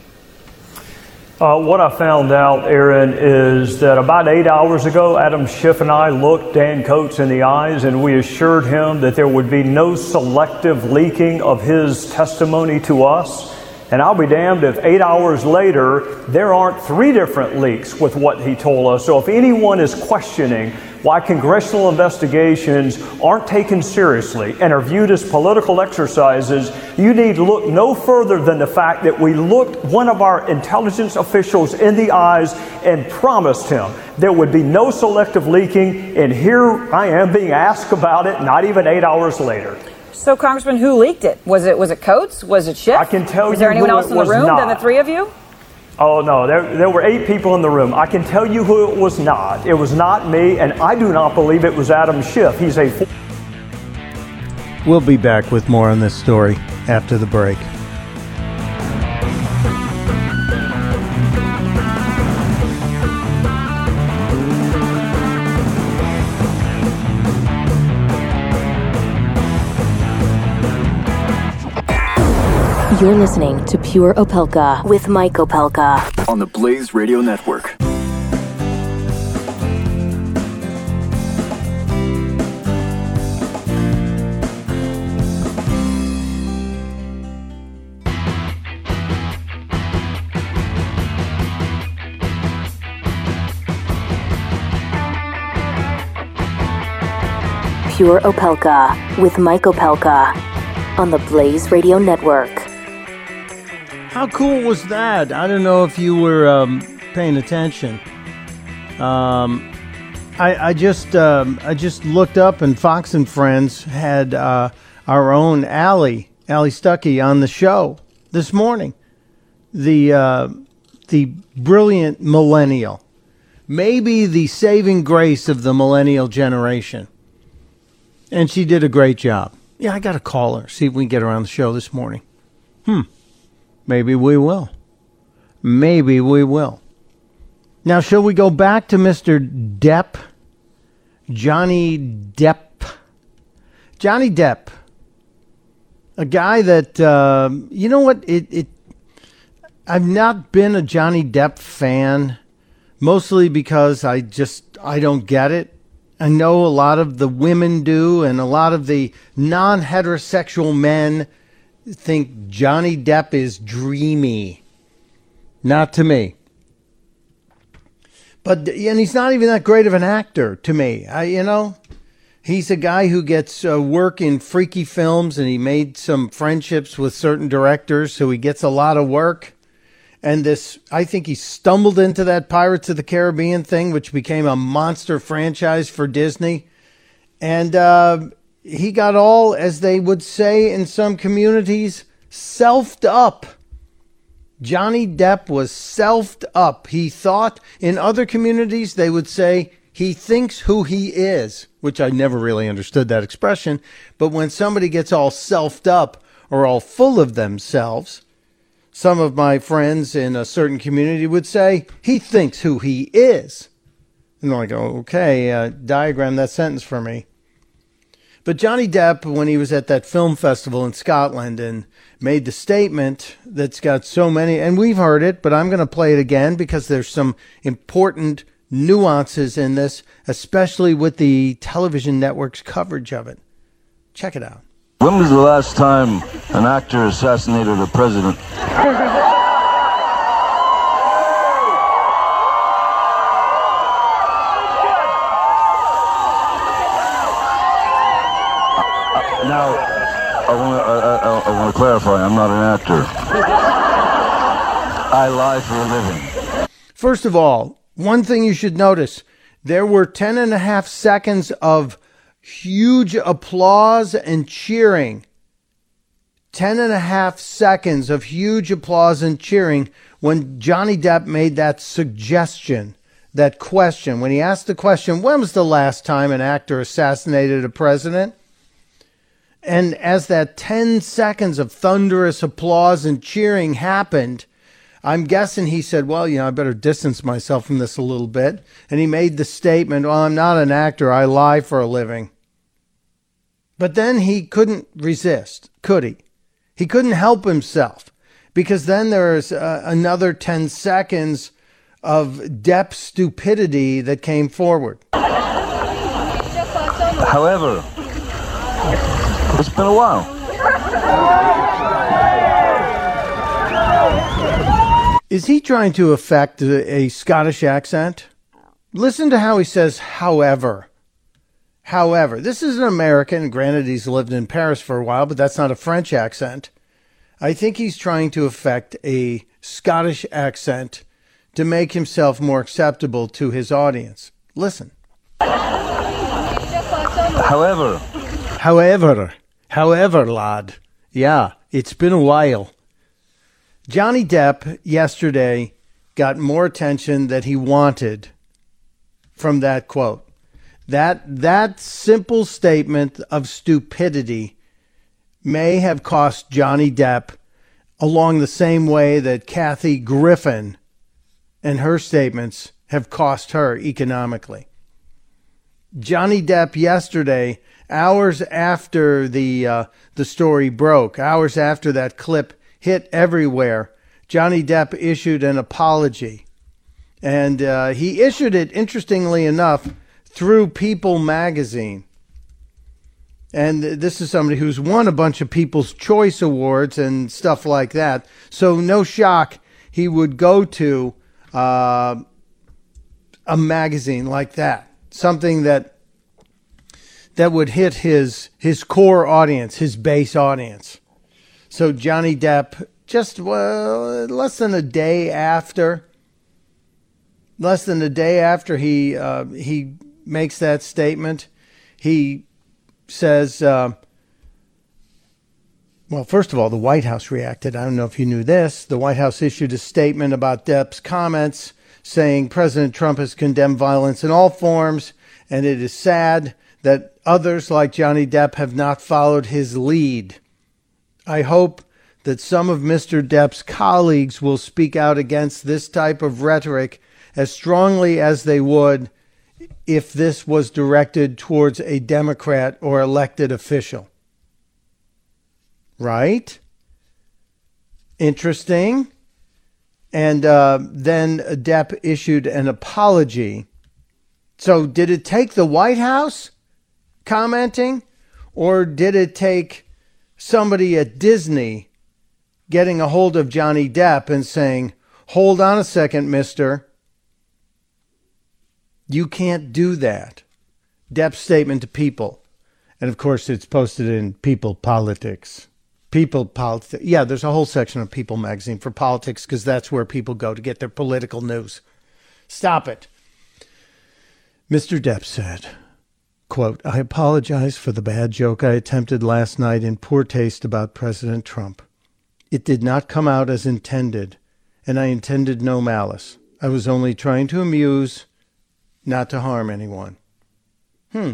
Uh, what I found out, Erin, is that about eight hours ago, Adam Schiff and I looked Dan Coats in the eyes and we assured him that there would be no selective leaking of his testimony to us. And I'll be damned if eight hours later there aren't three different leaks with what he told us. So if anyone is questioning why congressional investigations aren't taken seriously and are viewed as political exercises, you need look no further than the fact that we looked one of our intelligence officials in the eyes and promised him there would be no selective leaking. And here I am being asked about it not even eight hours later. So, Congressman, who leaked it? Was it was it Coats? Was it Schiff? I can tell Was you there anyone who else in the was room than the three of you? Oh, no, there, there were eight people in the room. I can tell you who it was not. It was not me, and I do not believe it was Adam Schiff. He's a We'll be back with more on this story after the break. You're listening to Pure Opelka with Mike Opelka. on the Blaze Radio Network. Pure Opelka with Mike Opelka on the Blaze Radio Network. How cool was that? I don't know if you were um, paying attention. Um, I, I just um, I just looked up and Fox and Friends had uh, our own Allie Allie Stuckey on the show this morning. The uh, the brilliant millennial, maybe the saving grace of the millennial generation, and she did a great job. Yeah, I got to call her see if we can get her on the show this morning. Hmm. Maybe we will. Maybe we will. Now, shall we go back to Mr. Depp? Johnny Depp. Johnny Depp. A guy that, uh, you know what? It, it, I've not been a Johnny Depp fan, mostly because I just, I don't get it. I know a lot of the women do, and a lot of the non heterosexual men think Johnny Depp is dreamy. Not to me. But and he's not even that great of an actor to me. I you know, he's a guy who gets uh, work in freaky films and he made some friendships with certain directors so he gets a lot of work. And this I think he stumbled into that Pirates of the Caribbean thing which became a monster franchise for Disney. And uh, he got all, as they would say in some communities, selfed up. Johnny Depp was selfed up. He thought in other communities they would say he thinks who he is, which I never really understood that expression. But when somebody gets all selfed up or all full of themselves, some of my friends in a certain community would say he thinks who he is. And I go, okay, uh, diagram that sentence for me. But Johnny Depp, when he was at that film festival in Scotland and made the statement that's got so many, and we've heard it, but I'm going to play it again because there's some important nuances in this, especially with the television network's coverage of it. Check it out. When was the last time an actor assassinated a president? *laughs* Now, I want to I, I, I clarify. I'm not an actor. I lie for a living. First of all, one thing you should notice there were 10 and a half seconds of huge applause and cheering. 10 and a half seconds of huge applause and cheering when Johnny Depp made that suggestion, that question. When he asked the question, when was the last time an actor assassinated a president? And as that 10 seconds of thunderous applause and cheering happened, I'm guessing he said, Well, you know, I better distance myself from this a little bit. And he made the statement, Well, I'm not an actor, I lie for a living. But then he couldn't resist, could he? He couldn't help himself because then there's uh, another 10 seconds of Depp stupidity that came forward. However, it's been a while. Is he trying to affect a, a Scottish accent? Listen to how he says, however. However, this is an American. Granted, he's lived in Paris for a while, but that's not a French accent. I think he's trying to affect a Scottish accent to make himself more acceptable to his audience. Listen. However, However, however, lad, yeah, it's been a while. Johnny Depp yesterday got more attention that he wanted from that quote. That that simple statement of stupidity may have cost Johnny Depp along the same way that Kathy Griffin and her statements have cost her economically. Johnny Depp yesterday, hours after the uh, the story broke, hours after that clip hit everywhere, Johnny Depp issued an apology, and uh, he issued it interestingly enough through People magazine. And this is somebody who's won a bunch of People's Choice Awards and stuff like that. So, no shock he would go to uh, a magazine like that, something that that would hit his his core audience, his base audience. So Johnny Depp, just well, less than a day after, less than a day after he uh, he makes that statement, he says, uh, well, first of all, the White House reacted. I don't know if you knew this. The White House issued a statement about Depp's comments saying President Trump has condemned violence in all forms, and it is sad that others like Johnny Depp have not followed his lead. I hope that some of Mr. Depp's colleagues will speak out against this type of rhetoric as strongly as they would if this was directed towards a Democrat or elected official. Right? Interesting. And uh, then Depp issued an apology. So, did it take the White House commenting, or did it take somebody at Disney getting a hold of Johnny Depp and saying, Hold on a second, mister. You can't do that. Depp's statement to people. And of course, it's posted in People Politics. People Politics. Yeah, there's a whole section of People magazine for politics because that's where people go to get their political news. Stop it. Mr. Depp said, quote, I apologize for the bad joke I attempted last night in poor taste about President Trump. It did not come out as intended, and I intended no malice. I was only trying to amuse, not to harm anyone. Hmm.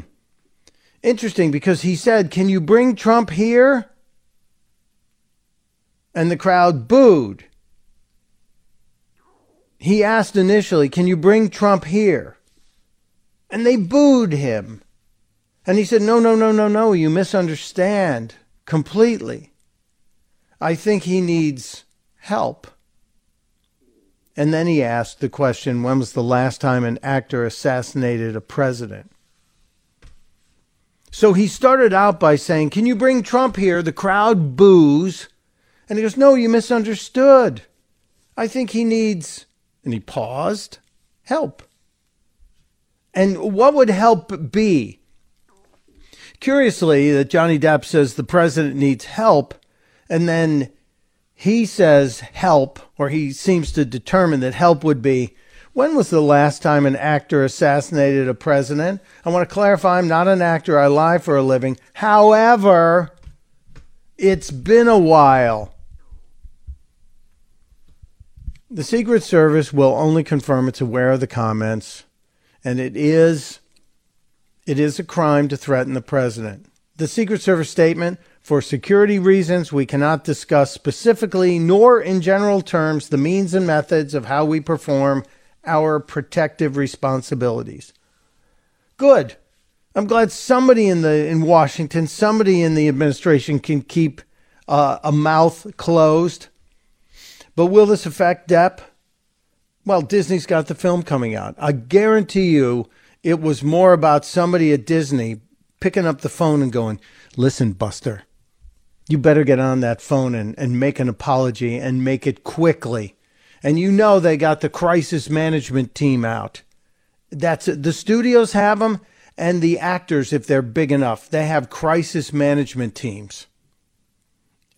Interesting because he said, Can you bring Trump here? And the crowd booed. He asked initially, Can you bring Trump here? And they booed him. And he said, No, no, no, no, no, you misunderstand completely. I think he needs help. And then he asked the question when was the last time an actor assassinated a president? So he started out by saying, Can you bring Trump here? The crowd boos. And he goes, No, you misunderstood. I think he needs, and he paused, help. And what would help be? Curiously, that Johnny Depp says the president needs help, and then he says help, or he seems to determine that help would be when was the last time an actor assassinated a president? I want to clarify I'm not an actor, I lie for a living. However, it's been a while. The Secret Service will only confirm it's aware of the comments, and it is it is a crime to threaten the president. The Secret Service statement for security reasons, we cannot discuss specifically nor in general terms the means and methods of how we perform our protective responsibilities. Good. I'm glad somebody in the in Washington, somebody in the administration can keep uh, a mouth closed. But will this affect Depp? Well, Disney's got the film coming out. I guarantee you it was more about somebody at Disney picking up the phone and going, Listen, Buster, you better get on that phone and, and make an apology and make it quickly. And you know they got the crisis management team out. That's the studios have them and the actors if they're big enough. They have crisis management teams.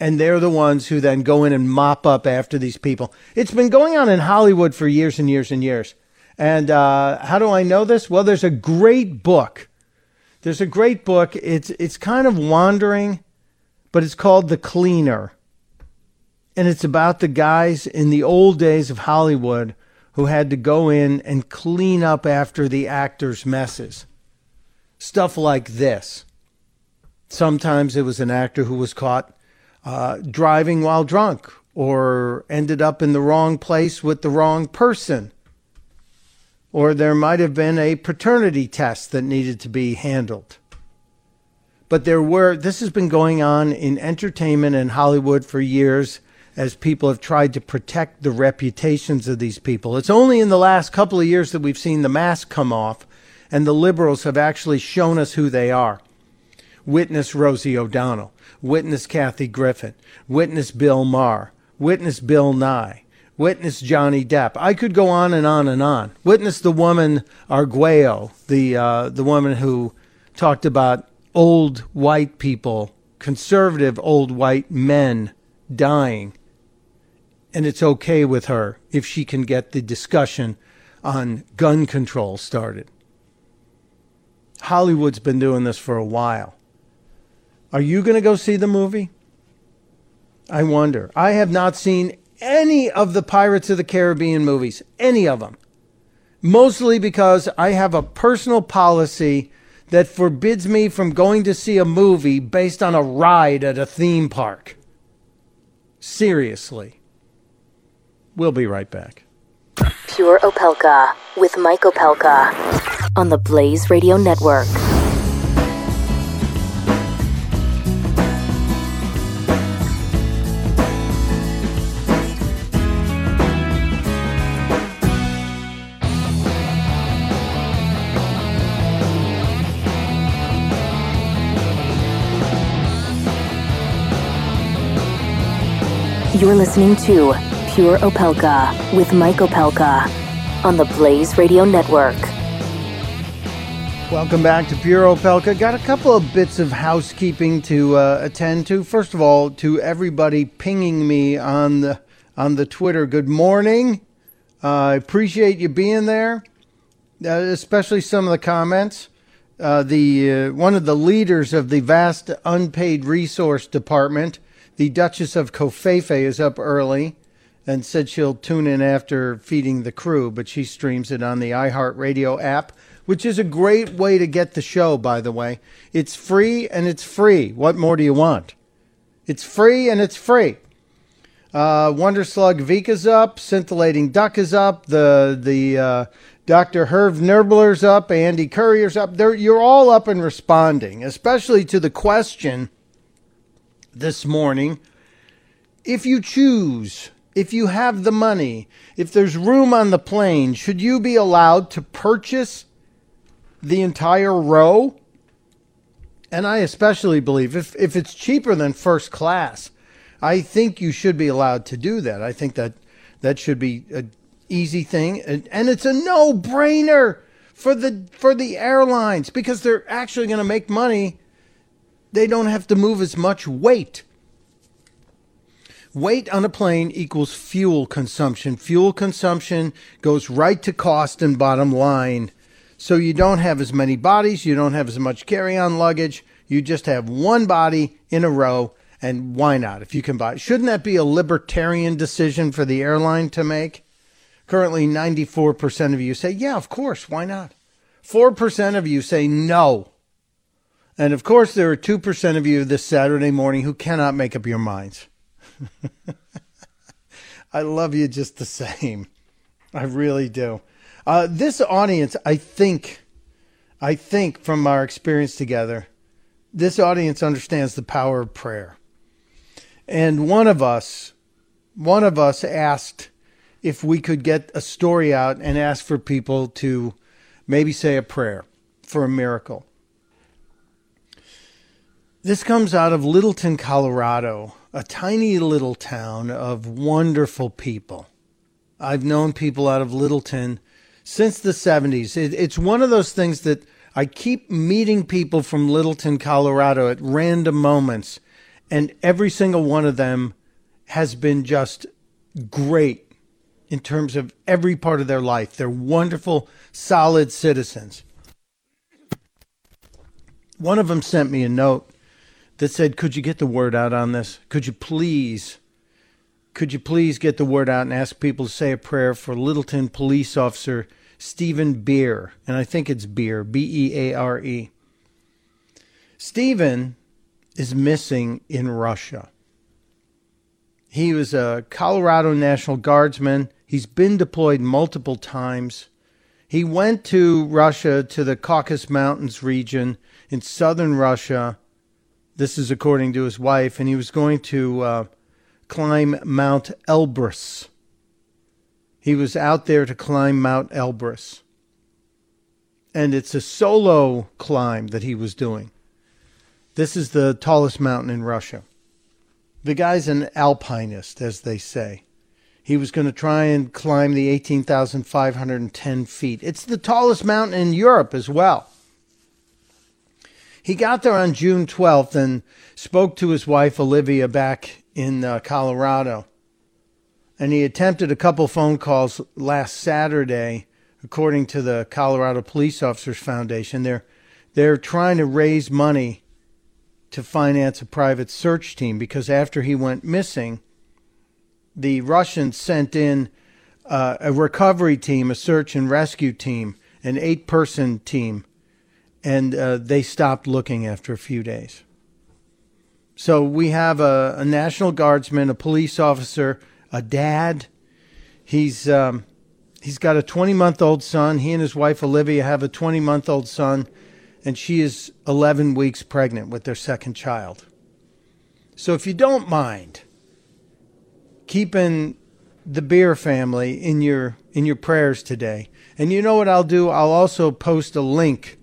And they're the ones who then go in and mop up after these people. It's been going on in Hollywood for years and years and years. And uh, how do I know this? Well, there's a great book. There's a great book. It's it's kind of wandering, but it's called The Cleaner and it's about the guys in the old days of Hollywood who had to go in and clean up after the actors' messes. Stuff like this. Sometimes it was an actor who was caught uh, driving while drunk or ended up in the wrong place with the wrong person. Or there might have been a paternity test that needed to be handled. But there were, this has been going on in entertainment and Hollywood for years as people have tried to protect the reputations of these people. It's only in the last couple of years that we've seen the mask come off, and the liberals have actually shown us who they are. Witness Rosie O'Donnell, witness Kathy Griffin, witness Bill Maher, witness Bill Nye, witness Johnny Depp. I could go on and on and on. Witness the woman Arguello, the uh, the woman who talked about old white people, conservative old white men dying and it's okay with her if she can get the discussion on gun control started. Hollywood's been doing this for a while. Are you going to go see the movie? I wonder. I have not seen any of the Pirates of the Caribbean movies, any of them. Mostly because I have a personal policy that forbids me from going to see a movie based on a ride at a theme park. Seriously. We'll be right back. Pure Opelka with Mike Opelka on the Blaze Radio Network. You're listening to Pure Opelka with Mike Opelka on the Blaze Radio Network. Welcome back to Pure Opelka. Got a couple of bits of housekeeping to uh, attend to. First of all, to everybody pinging me on the on the Twitter. Good morning. Uh, I appreciate you being there, uh, especially some of the comments. Uh, the uh, one of the leaders of the vast unpaid resource department, the Duchess of Covfefe, is up early and said she'll tune in after feeding the crew, but she streams it on the iHeartRadio app, which is a great way to get the show, by the way. It's free and it's free. What more do you want? It's free and it's free. Uh, Wonder Slug Vika's up, Scintillating Duck is up, the the uh, Dr. Herv Nerbler's up, Andy Courier's up. They're, you're all up and responding, especially to the question this morning. If you choose if you have the money, if there's room on the plane, should you be allowed to purchase the entire row and I especially believe if if it's cheaper than first class, I think you should be allowed to do that. I think that that should be an easy thing, and, and it's a no brainer for the for the airlines because they're actually going to make money. They don't have to move as much weight. Weight on a plane equals fuel consumption. Fuel consumption goes right to cost and bottom line. So you don't have as many bodies, you don't have as much carry on luggage, you just have one body in a row. And why not? If you can buy, shouldn't that be a libertarian decision for the airline to make? Currently, 94% of you say, yeah, of course, why not? 4% of you say no. And of course, there are 2% of you this Saturday morning who cannot make up your minds. *laughs* I love you just the same. I really do. Uh, this audience, I think, I think from our experience together, this audience understands the power of prayer. And one of us, one of us asked if we could get a story out and ask for people to maybe say a prayer for a miracle. This comes out of Littleton, Colorado, a tiny little town of wonderful people. I've known people out of Littleton since the 70s. It, it's one of those things that I keep meeting people from Littleton, Colorado at random moments, and every single one of them has been just great in terms of every part of their life. They're wonderful, solid citizens. One of them sent me a note that said, Could you get the word out on this? Could you please? Could you please get the word out and ask people to say a prayer for Littleton police officer Stephen Beare? And I think it's Beare, B E A R E. Stephen is missing in Russia. He was a Colorado National Guardsman. He's been deployed multiple times. He went to Russia, to the Caucasus Mountains region in southern Russia. This is according to his wife, and he was going to uh, climb Mount Elbrus. He was out there to climb Mount Elbrus. And it's a solo climb that he was doing. This is the tallest mountain in Russia. The guy's an alpinist, as they say. He was going to try and climb the 18,510 feet. It's the tallest mountain in Europe as well. He got there on June 12th and spoke to his wife, Olivia, back in uh, Colorado. And he attempted a couple phone calls last Saturday, according to the Colorado Police Officers Foundation. They're, they're trying to raise money to finance a private search team because after he went missing, the Russians sent in uh, a recovery team, a search and rescue team, an eight person team, and uh, they stopped looking after a few days. So we have a, a National Guardsman, a police officer, a dad. He's um, he's got a 20 month old son. He and his wife Olivia have a 20 month old son, and she is 11 weeks pregnant with their second child. So if you don't mind, keeping the Beare family in your in your prayers today. And you know what I'll do? I'll also post a link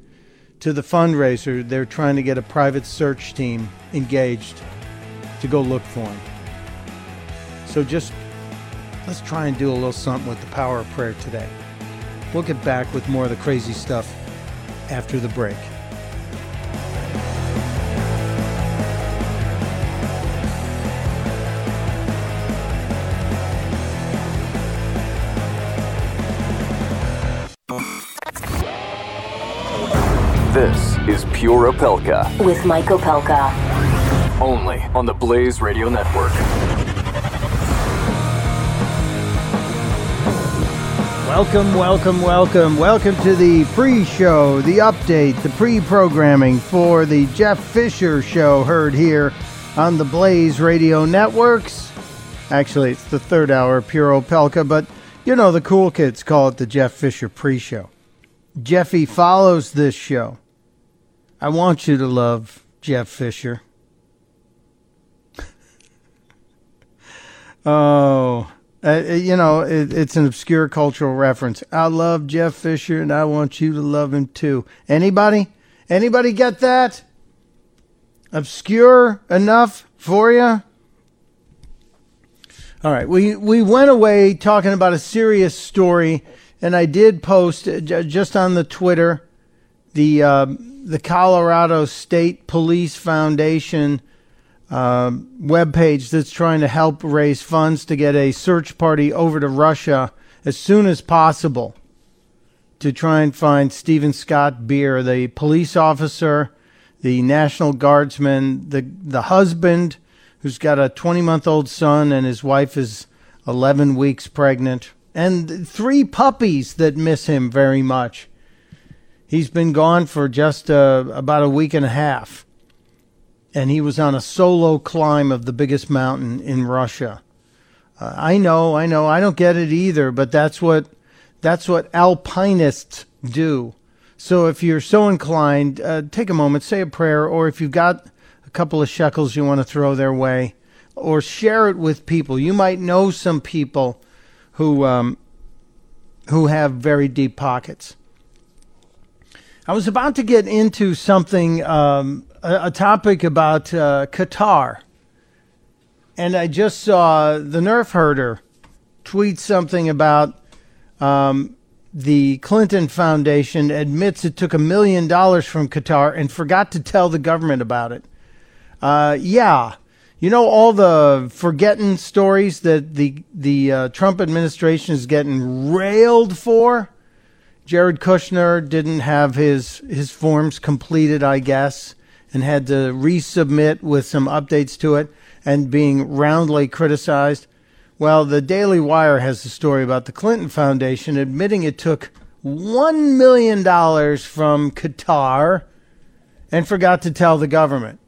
to the fundraiser. They're trying to get a private search team engaged to go look for him. So just let's try and do a little something with the power of prayer today. We'll get back with more of the crazy stuff after the break. Opelka, with Mike Opelka. only on the Blaze Radio Network. Welcome, welcome, welcome. Welcome to the pre show, the update, the pre programming for the Jeff Fisher show heard here on the Blaze Radio Networks. Actually, it's the third hour of Pure Opelka, but you know, the cool kids call it the Jeff Fisher pre show. Jeffy follows this show. I want you to love Jeff Fisher. *laughs* oh, uh, you know, it, it's an obscure cultural reference. I love Jeff Fisher, and I want you to love him too. Anybody? Anybody get that? obscure enough for you? All right, we we went away talking about a serious story, and I did post uh, just on the Twitter the uh, the Colorado State Police Foundation uh, webpage that's trying to help raise funds to get a search party over to Russia as soon as possible to try and find Stephen Scott Beare, the police officer, the National Guardsman, the the husband who's got a 20 month old son and his wife is 11 weeks pregnant, and three puppies that miss him very much. He's been gone for just uh, about a week and a half, and he was on a solo climb of the biggest mountain in Russia. Uh, I know, I know, I don't get it either, but that's what that's what alpinists do. So if you're so inclined, uh, take a moment, say a prayer, or if you've got a couple of shekels you want to throw their way, or share it with people. You might know some people who um, who have very deep pockets. I was about to get into something, um, a, a, topic about uh, Qatar, and I just saw the Nerf herder tweet something about um, the Clinton Foundation admits it took a million dollars from Qatar and forgot to tell the government about it. Uh, yeah, you know all the forgetting stories that the the uh, Trump administration is getting railed for. Jared Kushner didn't have his his forms completed, I guess, and had to resubmit with some updates to it, and being roundly criticized. Well, the Daily Wire has a story about the Clinton Foundation admitting it took $1 million from Qatar and forgot to tell the government.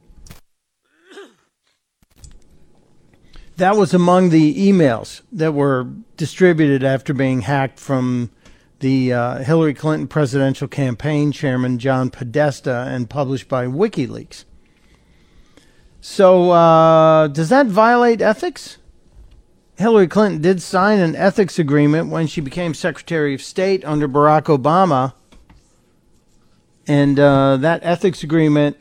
That was among the emails that were distributed after being hacked from the uh, Hillary Clinton presidential campaign chairman John Podesta and published by WikiLeaks. So, uh, does that violate ethics? Hillary Clinton did sign an ethics agreement when she became Secretary of State under Barack Obama. And uh, that ethics agreement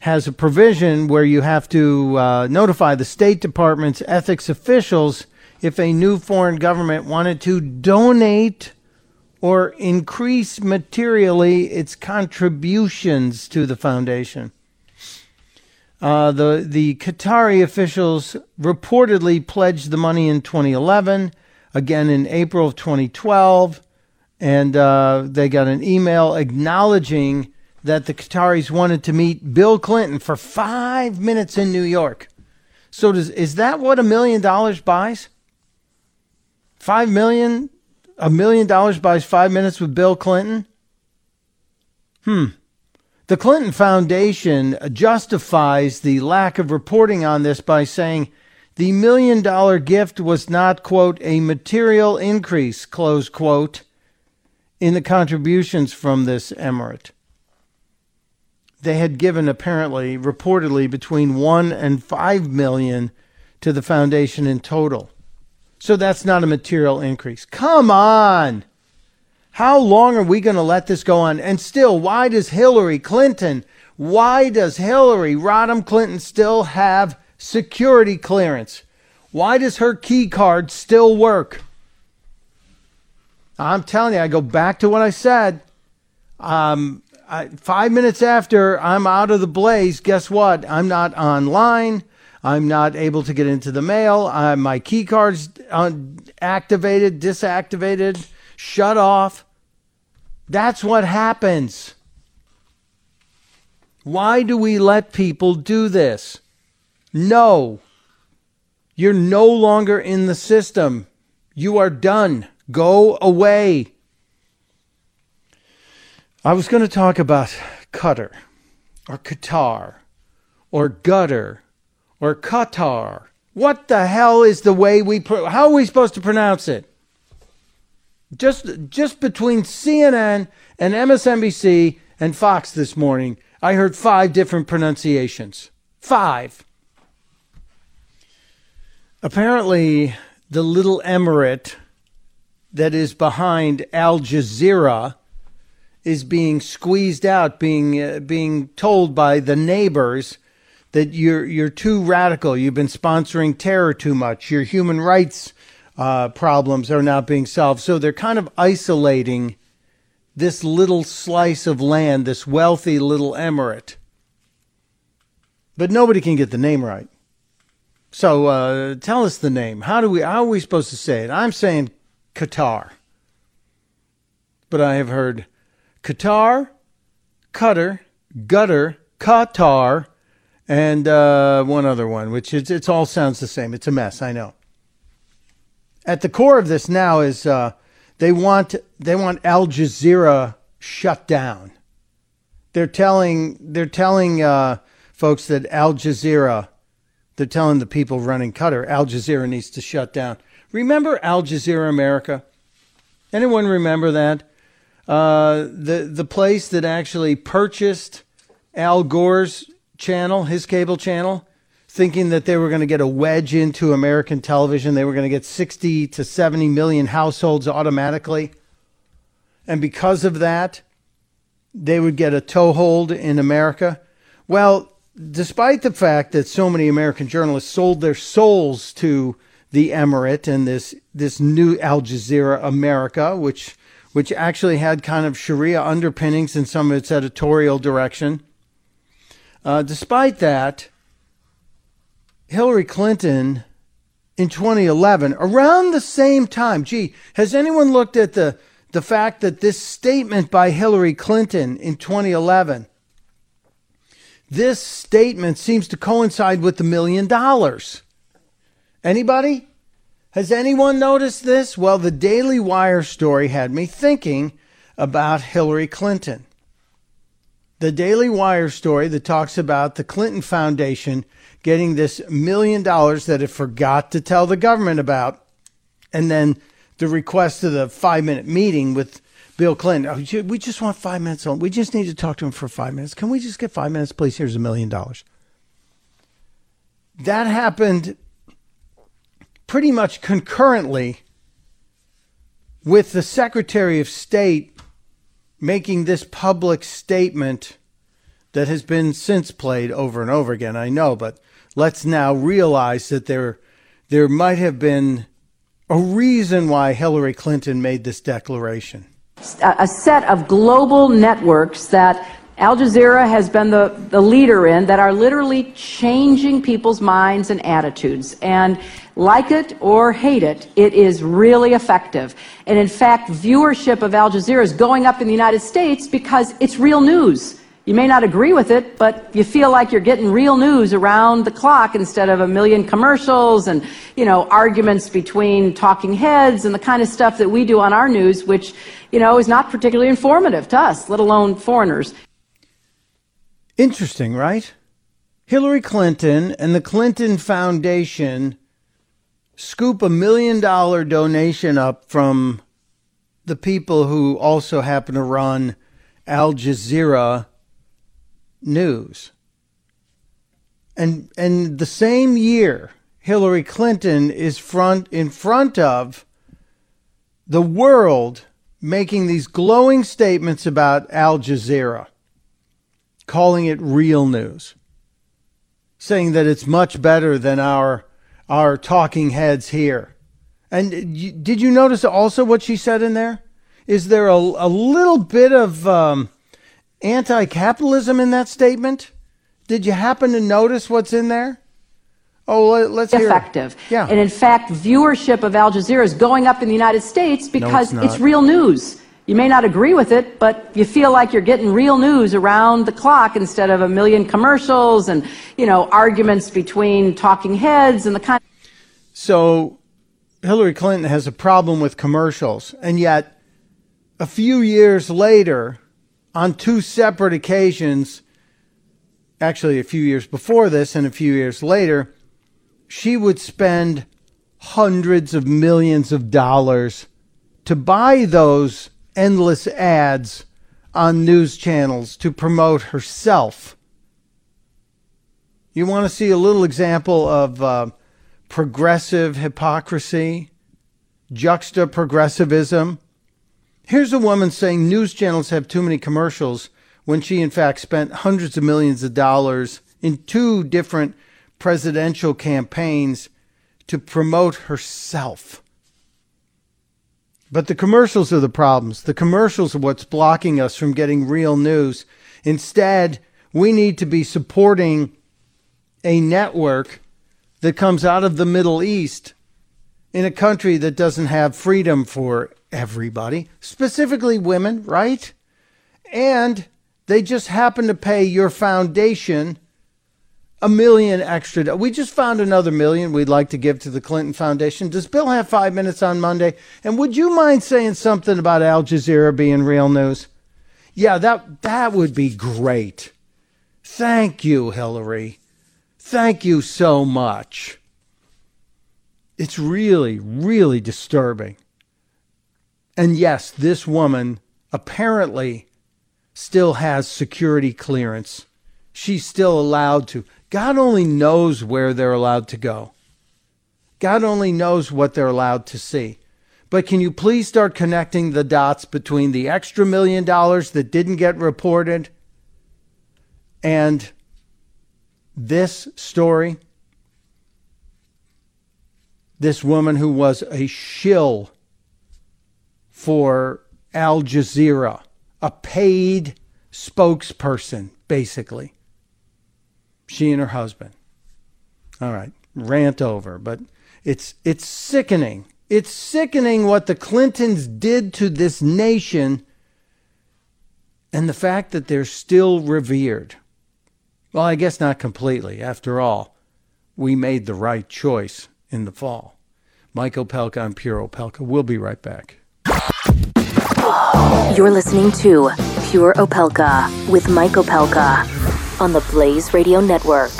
has a provision where you have to uh, notify the State Department's ethics officials if a new foreign government wanted to donate or increase materially its contributions to the foundation. Uh, the the Qatari officials reportedly pledged the money in 2011, again in April of 2012, and uh, they got an email acknowledging that the Qataris wanted to meet Bill Clinton for five minutes in New York. So does is that what a million dollars buys? Five million, a million dollars buys five minutes with Bill Clinton. Hmm. The Clinton Foundation justifies the lack of reporting on this by saying the million dollar gift was not, quote, a material increase, close quote, in the contributions from this emirate. They had given apparently, reportedly, between one and five million to the foundation in total. So that's not a material increase. Come on! How long are we going to let this go on? And still, why does Hillary Clinton, why does Hillary Rodham Clinton still have security clearance? Why does her key card still work? I'm telling you, I go back to what I said. Um, I, five minutes after I'm out of the blaze, guess what? I'm not online. I'm not able to get into the mail. Uh, my key card's activated, disactivated shut off. That's what happens. Why do we let people do this? No. You're no longer in the system. You are done. Go away. I was going to talk about Qatar or Qatar or gutter or Qatar. What the hell is the way we pro- how are we supposed to pronounce it? Just just between CNN and MSNBC and Fox this morning, I heard five different pronunciations. Five. Apparently, the little emirate that is behind Al Jazeera is being squeezed out, being uh, being told by the neighbors that you're you're too radical. You've been sponsoring terror too much. Your human rights uh, problems are not being solved. So they're kind of isolating this little slice of land, this wealthy little emirate. But nobody can get the name right. So uh, tell us the name. How do we? How are we supposed to say it? I'm saying Qatar, but I have heard Qatar, Qatar, Gutter, Qatar, and uh, one other one, which is it all sounds the same. It's a mess. I know. At the core of this now is uh, they want they want Al Jazeera shut down. They're telling they're telling uh, folks that Al Jazeera, they're telling the people running Qatar, Al Jazeera needs to shut down. Remember Al Jazeera America? Anyone remember that? Uh, the the place that actually purchased Al Gore's channel, his cable channel, thinking that they were going to get a wedge into American television. They were going to get 60 to 70 million households automatically. And because of that, they would get a toehold in America. Well, despite the fact that so many American journalists sold their souls to the emirate and this this new Al Jazeera America, which which actually had kind of Sharia underpinnings in some of its editorial direction. Uh, despite that, Hillary Clinton in 2011, around the same time. Gee, has anyone looked at the, the fact that this statement by Hillary Clinton in 2011, this statement seems to coincide with the million dollars? Anybody? Has anyone noticed this? Well, the Daily Wire story had me thinking about Hillary Clinton. The Daily Wire story that talks about the Clinton Foundation getting this million dollars that it forgot to tell the government about, and then the request of the five minute meeting with Bill Clinton. Oh, we just want five minutes on. We just need to talk to him for five minutes. Can we just get five minutes, please? Here's a million dollars. That happened pretty much concurrently with the Secretary of State making this public statement that has been since played over and over again. I know, but let's now realize that there there might have been a reason why Hillary Clinton made this declaration. A set of global networks that Al Jazeera has been the, the leader in that are literally changing people's minds and attitudes. And like it or hate it, it is really effective. And in fact, viewership of Al Jazeera is going up in the United States because it's real news. You may not agree with it, but you feel like you're getting real news around the clock instead of a million commercials and, you know, arguments between talking heads and the kind of stuff that we do on our news, which, you know, is not particularly informative to us, let alone foreigners. Interesting, right? Hillary Clinton and the Clinton Foundation scoop a million dollar donation up from the people who also happen to run Al Jazeera news. And and the same year Hillary Clinton is front in front of the world making these glowing statements about Al Jazeera, calling it real news, saying that it's much better than our our talking heads here. And did you notice also what she said in there? Is there a, a little bit of um, anti capitalism in that statement? Did you happen to notice what's in there? Oh, let's hear effective. It. Yeah. And in fact, viewership of Al Jazeera is going up in the United States because no, it's, it's real news. You may not agree with it, but you feel like you're getting real news around the clock instead of a million commercials and, you know, arguments between talking heads and the kind. So Hillary Clinton has a problem with commercials, and yet a few years later, on two separate occasions, actually a few years before this and a few years later, she would spend hundreds of millions of dollars to buy those endless ads on news channels to promote herself. You want to see a little example of uh, progressive hypocrisy, juxta progressivism? Here's a woman saying news channels have too many commercials when she, in fact, spent hundreds of millions of dollars in two different presidential campaigns to promote herself. But the commercials are the problems. The commercials are what's blocking us from getting real news. Instead, we need to be supporting a network that comes out of the Middle East in a country that doesn't have freedom for everybody, specifically women, right? And they just happen to pay your foundation a million extra. We just found another million we'd like to give to the Clinton Foundation. Does Bill have five minutes on Monday? And would you mind saying something about Al Jazeera being real news? Yeah, that that would be great. Thank you, Hillary. Thank you so much. It's really, really disturbing. And yes, this woman apparently still has security clearance. She's still allowed to. God only knows where they're allowed to go. God only knows what they're allowed to see. But can you please start connecting the dots between the extra million dollars that didn't get reported and this story? This woman who was a shill for Al Jazeera, a paid spokesperson, basically she and her husband. All right, rant over, but it's it's sickening. It's sickening what the Clintons did to this nation and the fact that they're still revered. Well, I guess not completely. After all, we made the right choice in the fall. Mike Opelka, I'm Pure Opelka. We'll be right back. You're listening to Pure Opelka with Mike Opelka on the Blaze Radio Network.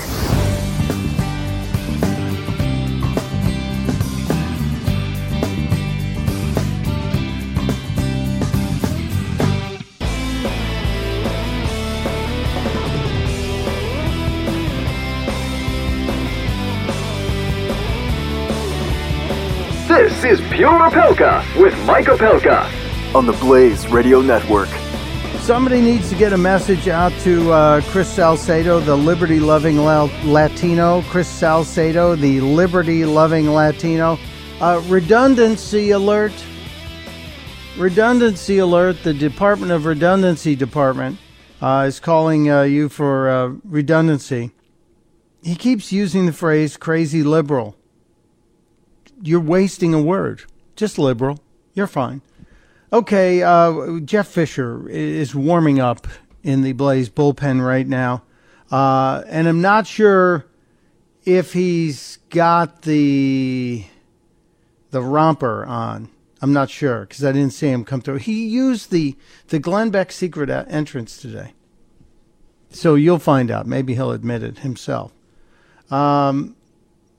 This is Pure Opelka with Mike Opelka on the Blaze Radio Network. Somebody needs to get a message out to uh, Chris Salcedo, the liberty loving Latino. Chris Salcedo, the liberty loving Latino. Uh, redundancy alert. Redundancy alert. The Department of Redundancy Department uh, is calling uh, you for uh, redundancy. He keeps using the phrase crazy liberal. You're wasting a word. Just liberal. You're fine. Okay, uh, Jeff Fisher is warming up in the Blaze bullpen right now, uh, and I'm not sure if he's got the the romper on. I'm not sure because I didn't see him come through. He used the the Glenn Beck secret entrance today, so you'll find out. Maybe he'll admit it himself. Um,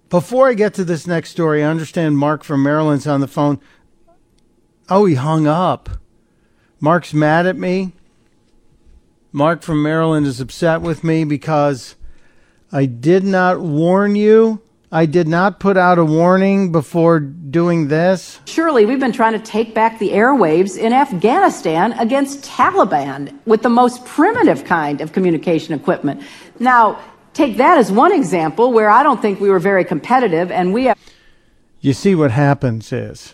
before I get to this next story, I understand Mark from Maryland's on the phone. Oh, he hung up. Mark's mad at me. Mark from Maryland is upset with me because I did not warn you. I did not put out a warning before doing this. Surely we've been trying to take back the airwaves in Afghanistan against Taliban with the most primitive kind of communication equipment. Now, take that as one example where I don't think we were very competitive and we have. You see, what happens is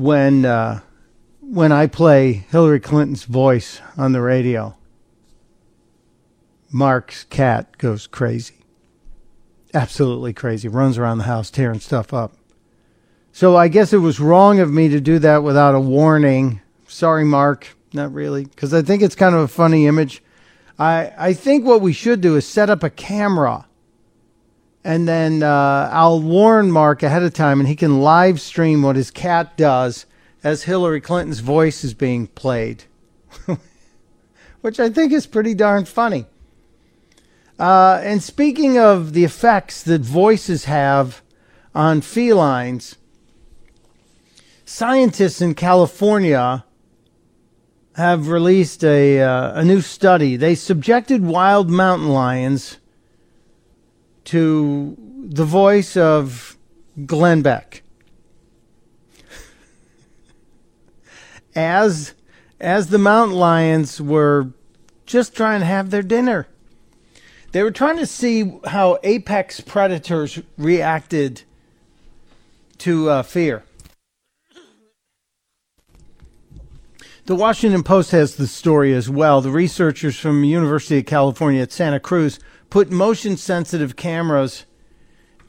when uh, when I play Hillary Clinton's voice on the radio, Mark's cat goes crazy, absolutely crazy, runs around the house tearing stuff up. So I guess it was wrong of me to do that without a warning. Sorry, Mark, not really, because I think it's kind of a funny image. I I think what we should do is set up a camera and then uh, I'll warn Mark ahead of time, and he can live stream what his cat does as Hillary Clinton's voice is being played, *laughs* which I think is pretty darn funny. Uh, and speaking of the effects that voices have on felines, scientists in California have released a, uh, a new study. They subjected wild mountain lions to the voice of Glenn Beck. as as the mountain lions were just trying to have their dinner. They were trying to see how apex predators reacted to uh, fear. The Washington Post has the story as well. The researchers from University of California at Santa Cruz put motion sensitive cameras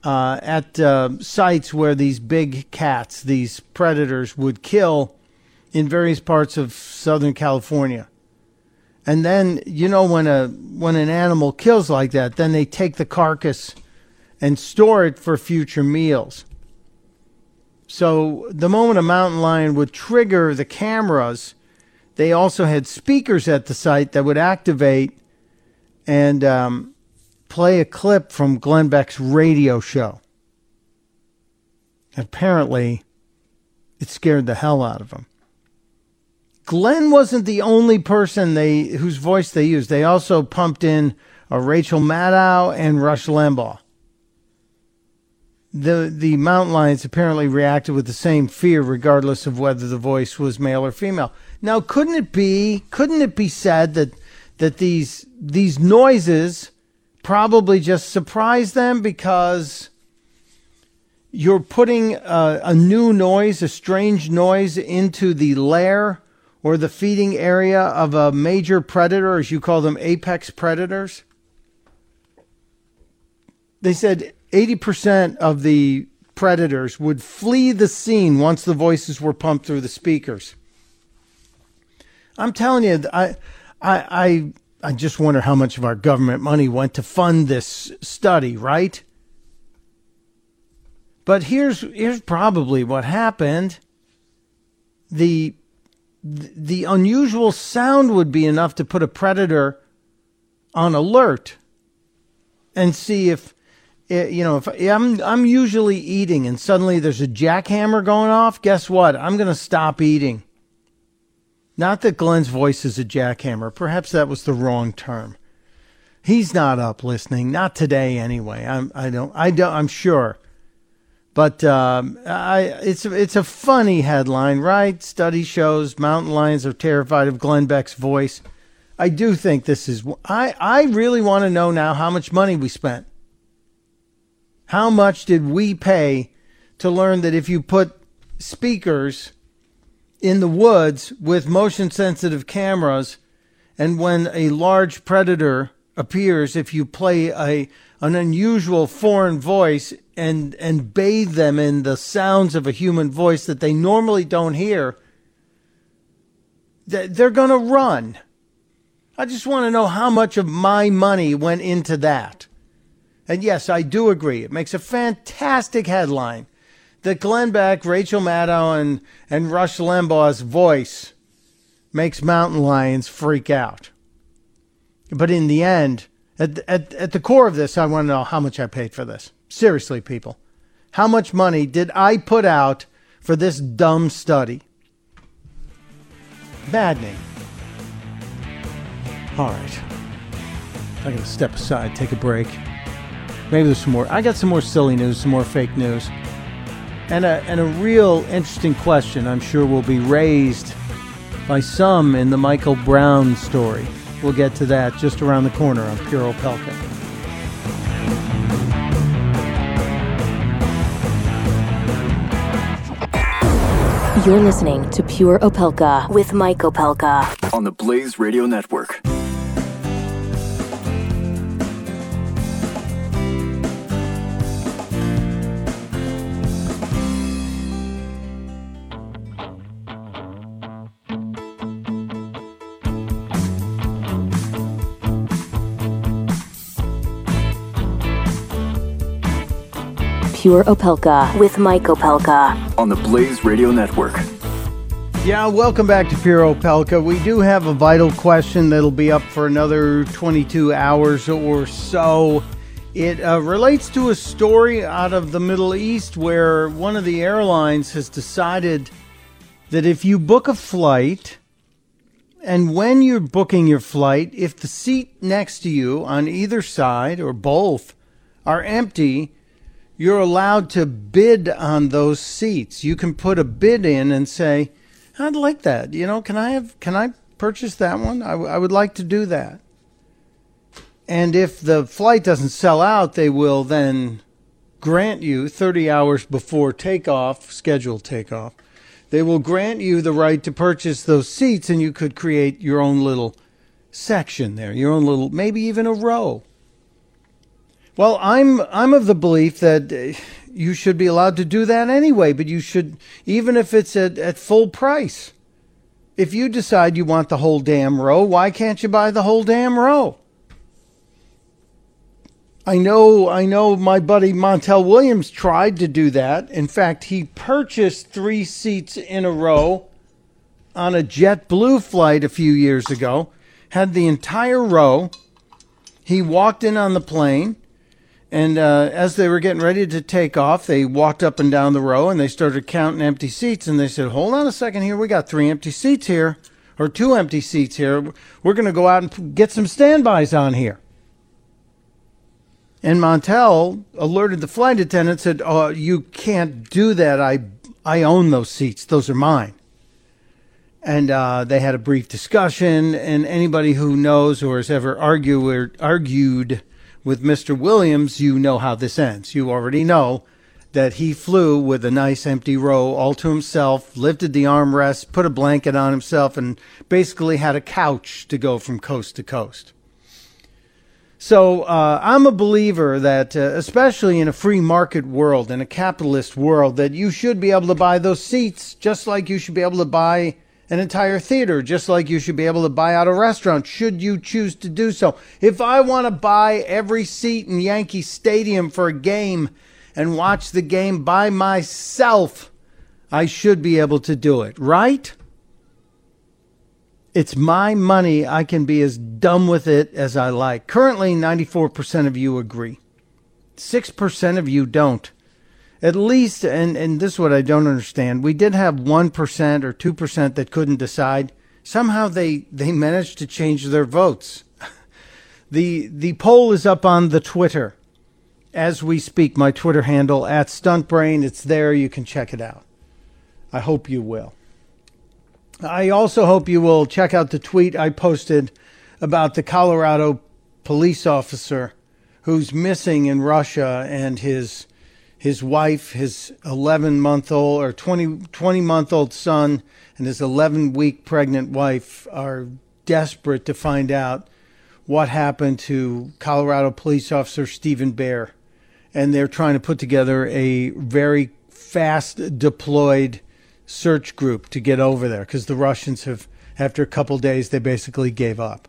uh, at uh, sites where these big cats, these predators, would kill in various parts of Southern California. And then you know when a when an animal kills like that, then they take the carcass and store it for future meals. So the moment a mountain lion would trigger the cameras, they also had speakers at the site that would activate and um, play a clip from Glenn Beck's radio show. Apparently, it scared the hell out of him. Glenn wasn't the only person they whose voice they used. They also pumped in a Rachel Maddow and Rush Limbaugh. The the mountain lions apparently reacted with the same fear, regardless of whether the voice was male or female. Now, couldn't it be? Couldn't it be said that that these these noises probably just surprise them because you're putting a, a new noise, a strange noise, into the lair or the feeding area of a major predator, as you call them, apex predators? They said 80% of the predators would flee the scene once the voices were pumped through the speakers. I'm telling you, I, I, I, I just wonder how much of our government money went to fund this study, right? But here's here's probably what happened. The the unusual sound would be enough to put a predator on alert and see if you know if I'm I'm usually eating and suddenly there's a jackhammer going off guess what I'm going to stop eating not that Glenn's voice is a jackhammer perhaps that was the wrong term he's not up listening not today anyway I'm I don't I don't I'm sure but um, I, it's it's a funny headline, right? Study shows mountain lions are terrified of Glenn Beck's voice. I do think this is. I I really want to know now how much money we spent. How much did we pay to learn that if you put speakers in the woods with motion sensitive cameras, and when a large predator appears, if you play a an unusual foreign voice and and bathe them in the sounds of a human voice that they normally don't hear, they're going to run. I just want to know how much of my money went into that. And yes, I do agree. It makes a fantastic headline that Glenn Beck, Rachel Maddow, and, and Rush Limbaugh's voice makes mountain lions freak out. But in the end, at, at, at the core of this, I want to know how much I paid for this. Seriously, people. How much money did I put out for this dumb study? Maddening. All right. I gotta step aside, take a break. Maybe there's some more. I got some more silly news, some more fake news. And a, and a real interesting question I'm sure will be raised by some in the Michael Brown story. We'll get to that just around the corner on Pure Opelka. You're listening to Pure Opelka with Mike Opelka on the Blaze Radio Network. Pure Opelka with Mike Opelka on the Blaze Radio Network. Yeah, welcome back to Pure Opelka. We do have a vital question that'll be up for another 22 hours or so. It uh, relates to a story out of the Middle East where one of the airlines has decided that if you book a flight, and when you're booking your flight, if the seat next to you on either side or both are empty, you're allowed to bid on those seats. You can put a bid in and say, I'd like that. You know, can I have can I purchase that one? I, w- I would like to do that. And if the flight doesn't sell out, they will then grant you 30 hours before takeoff, scheduled takeoff. They will grant you the right to purchase those seats, and you could create your own little section there, your own little, maybe even a row. Well, I'm I'm of the belief that uh, you should be allowed to do that anyway, but you should even if it's at, at full price. If you decide you want the whole damn row, why can't you buy the whole damn row? I know I know my buddy Montel Williams tried to do that. In fact, he purchased 3 seats in a row on a JetBlue flight a few years ago, had the entire row. He walked in on the plane and uh, as they were getting ready to take off, they walked up and down the row and they started counting empty seats. And they said, Hold on a second here. We got three empty seats here, or two empty seats here. We're going to go out and get some standbys on here. And Montel alerted the flight attendant, said, Oh, you can't do that. I, I own those seats, those are mine. And uh, they had a brief discussion. And anybody who knows or has ever argued, argued with Mr. Williams, you know how this ends. You already know that he flew with a nice empty row all to himself, lifted the armrest, put a blanket on himself, and basically had a couch to go from coast to coast. So uh, I'm a believer that, uh, especially in a free market world, in a capitalist world, that you should be able to buy those seats just like you should be able to buy an entire theater, just like you should be able to buy out a restaurant, should you choose to do so. If I want to buy every seat in Yankee Stadium for a game and watch the game by myself, I should be able to do it, right? It's my money. I can be as dumb with it as I like. Currently, 94% of you agree. 6% of you don't at least, and, and this is what I don't understand, we did have 1% or 2% that couldn't decide. Somehow they, they managed to change their votes. *laughs* the, the poll is up on the Twitter as we speak. My Twitter handle at StuntBrain. It's there. You can check it out. I hope you will. I also hope you will check out the tweet I posted about the Colorado police officer who's missing in Russia and his his wife, his 11 month old or 20, 20 month old son, and his 11 week pregnant wife are desperate to find out what happened to Colorado police officer Stephen Beare. And they're trying to put together a very fast deployed search group to get over there because the Russians have, after a couple days, they basically gave up.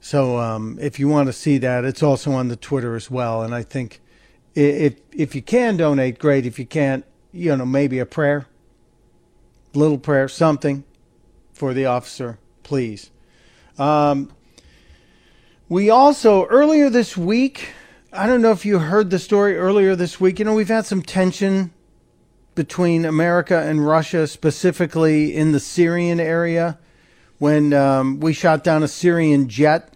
So um, if you want to see that, it's also on the Twitter as well. And I think if if you can donate, great. If you can't, you know, maybe a prayer, little prayer, something for the officer, please. Um, we also earlier this week, I don't know if you heard the story earlier this week. You know, we've had some tension between America and Russia, specifically in the Syrian area, when um, we shot down a Syrian jet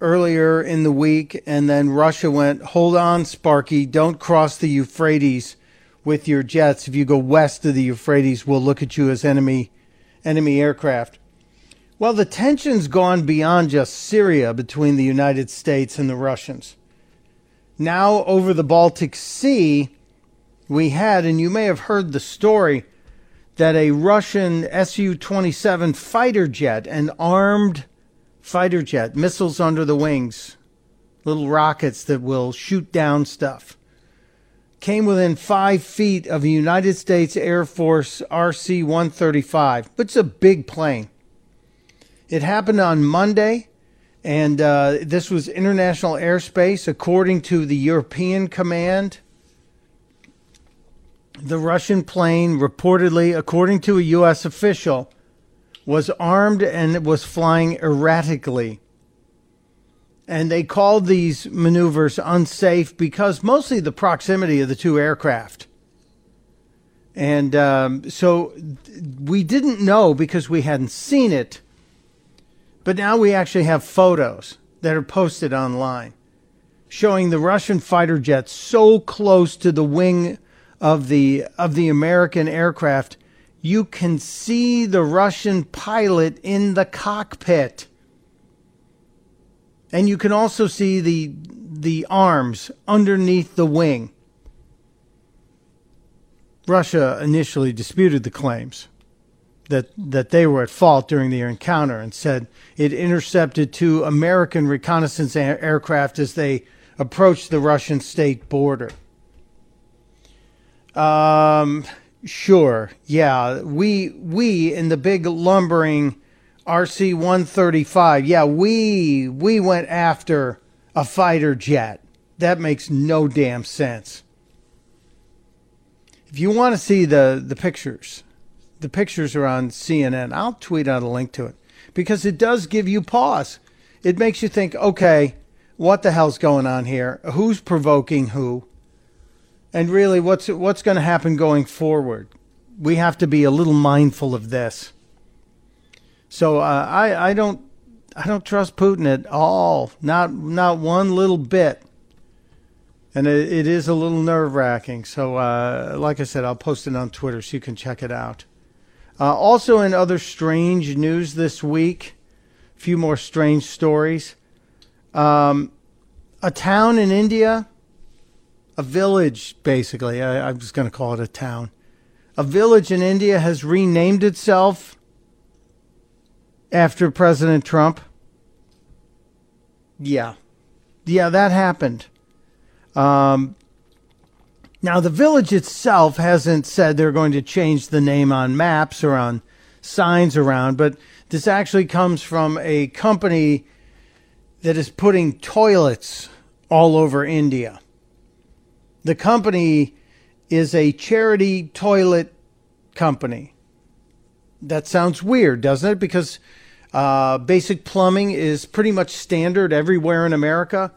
earlier in the week, and then Russia went, hold on, Sparky, don't cross the Euphrates with your jets. If you go west of the Euphrates, we'll look at you as enemy enemy aircraft. Well, the tension's gone beyond just Syria between the United States and the Russians. Now, over the Baltic Sea, we had, and you may have heard the story, that a Russian Su 27 fighter jet, an armed fighter jet, missiles under the wings, little rockets that will shoot down stuff. Came within five feet of a United States Air Force RC 135, which is a big plane. It happened on Monday, and uh, this was international airspace, according to the European Command. The Russian plane, reportedly, according to a U.S. official, was armed and was flying erratically. And they called these maneuvers unsafe because mostly the proximity of the two aircraft. And um, so we didn't know because we hadn't seen it. But now we actually have photos that are posted online showing the Russian fighter jets so close to the wing of the of the American aircraft you can see the Russian pilot in the cockpit. And you can also see the the arms underneath the wing. Russia initially disputed the claims that that they were at fault during the encounter and said it intercepted two American reconnaissance aircraft as they approached the Russian state border. Um, sure, yeah, we we in the big lumbering RC one thirty five, yeah, we we went after a fighter jet. That makes no damn sense. If you want to see the the pictures, the pictures are on CNN. I'll tweet out a link to it because it does give you pause. It makes you think, okay, what the hell's going on here? Who's provoking who? And really, what's what's going to happen going forward? We have to be a little mindful of this. So uh, I I don't I don't trust Putin at all, not not one little bit. And it, it is a little nerve wracking. So, uh, like I said, I'll post it on Twitter so you can check it out. Uh, also, in other strange news this week, a few more strange stories. Um, a town in India, a village, basically, I, I was going to call it a town. A village in India has renamed itself after President Trump. Yeah. Yeah, that happened. Um, now, the village itself hasn't said they're going to change the name on maps or on signs around, but this actually comes from a company that is putting toilets all over India. The company is a charity toilet company. That sounds weird, doesn't it? Because uh, basic plumbing is pretty much standard everywhere in America.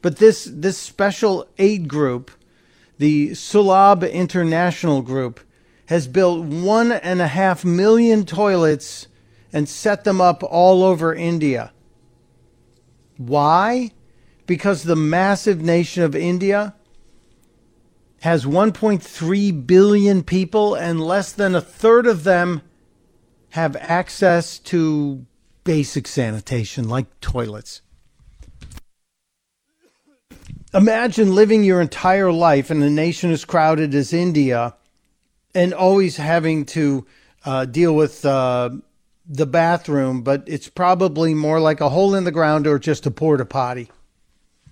But this this special aid group, the Sulabh International Group, has built one and a half million toilets and set them up all over India. Why? Because the massive nation of India has 1.3 billion people, and less than a third of them have access to basic sanitation like toilets. Imagine living your entire life in a nation as crowded as India and always having to uh, deal with uh, the bathroom, but it's probably more like a hole in the ground or just a porta potty.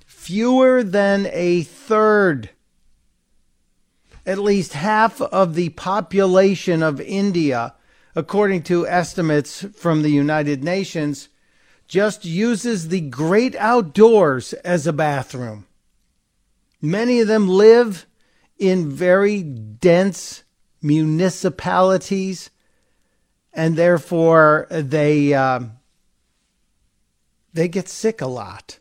Fewer than a third, at least half of the population of India, according to estimates from the United Nations, just uses the great outdoors as a bathroom. Many of them live in very dense municipalities, and therefore they uh, they get sick a lot.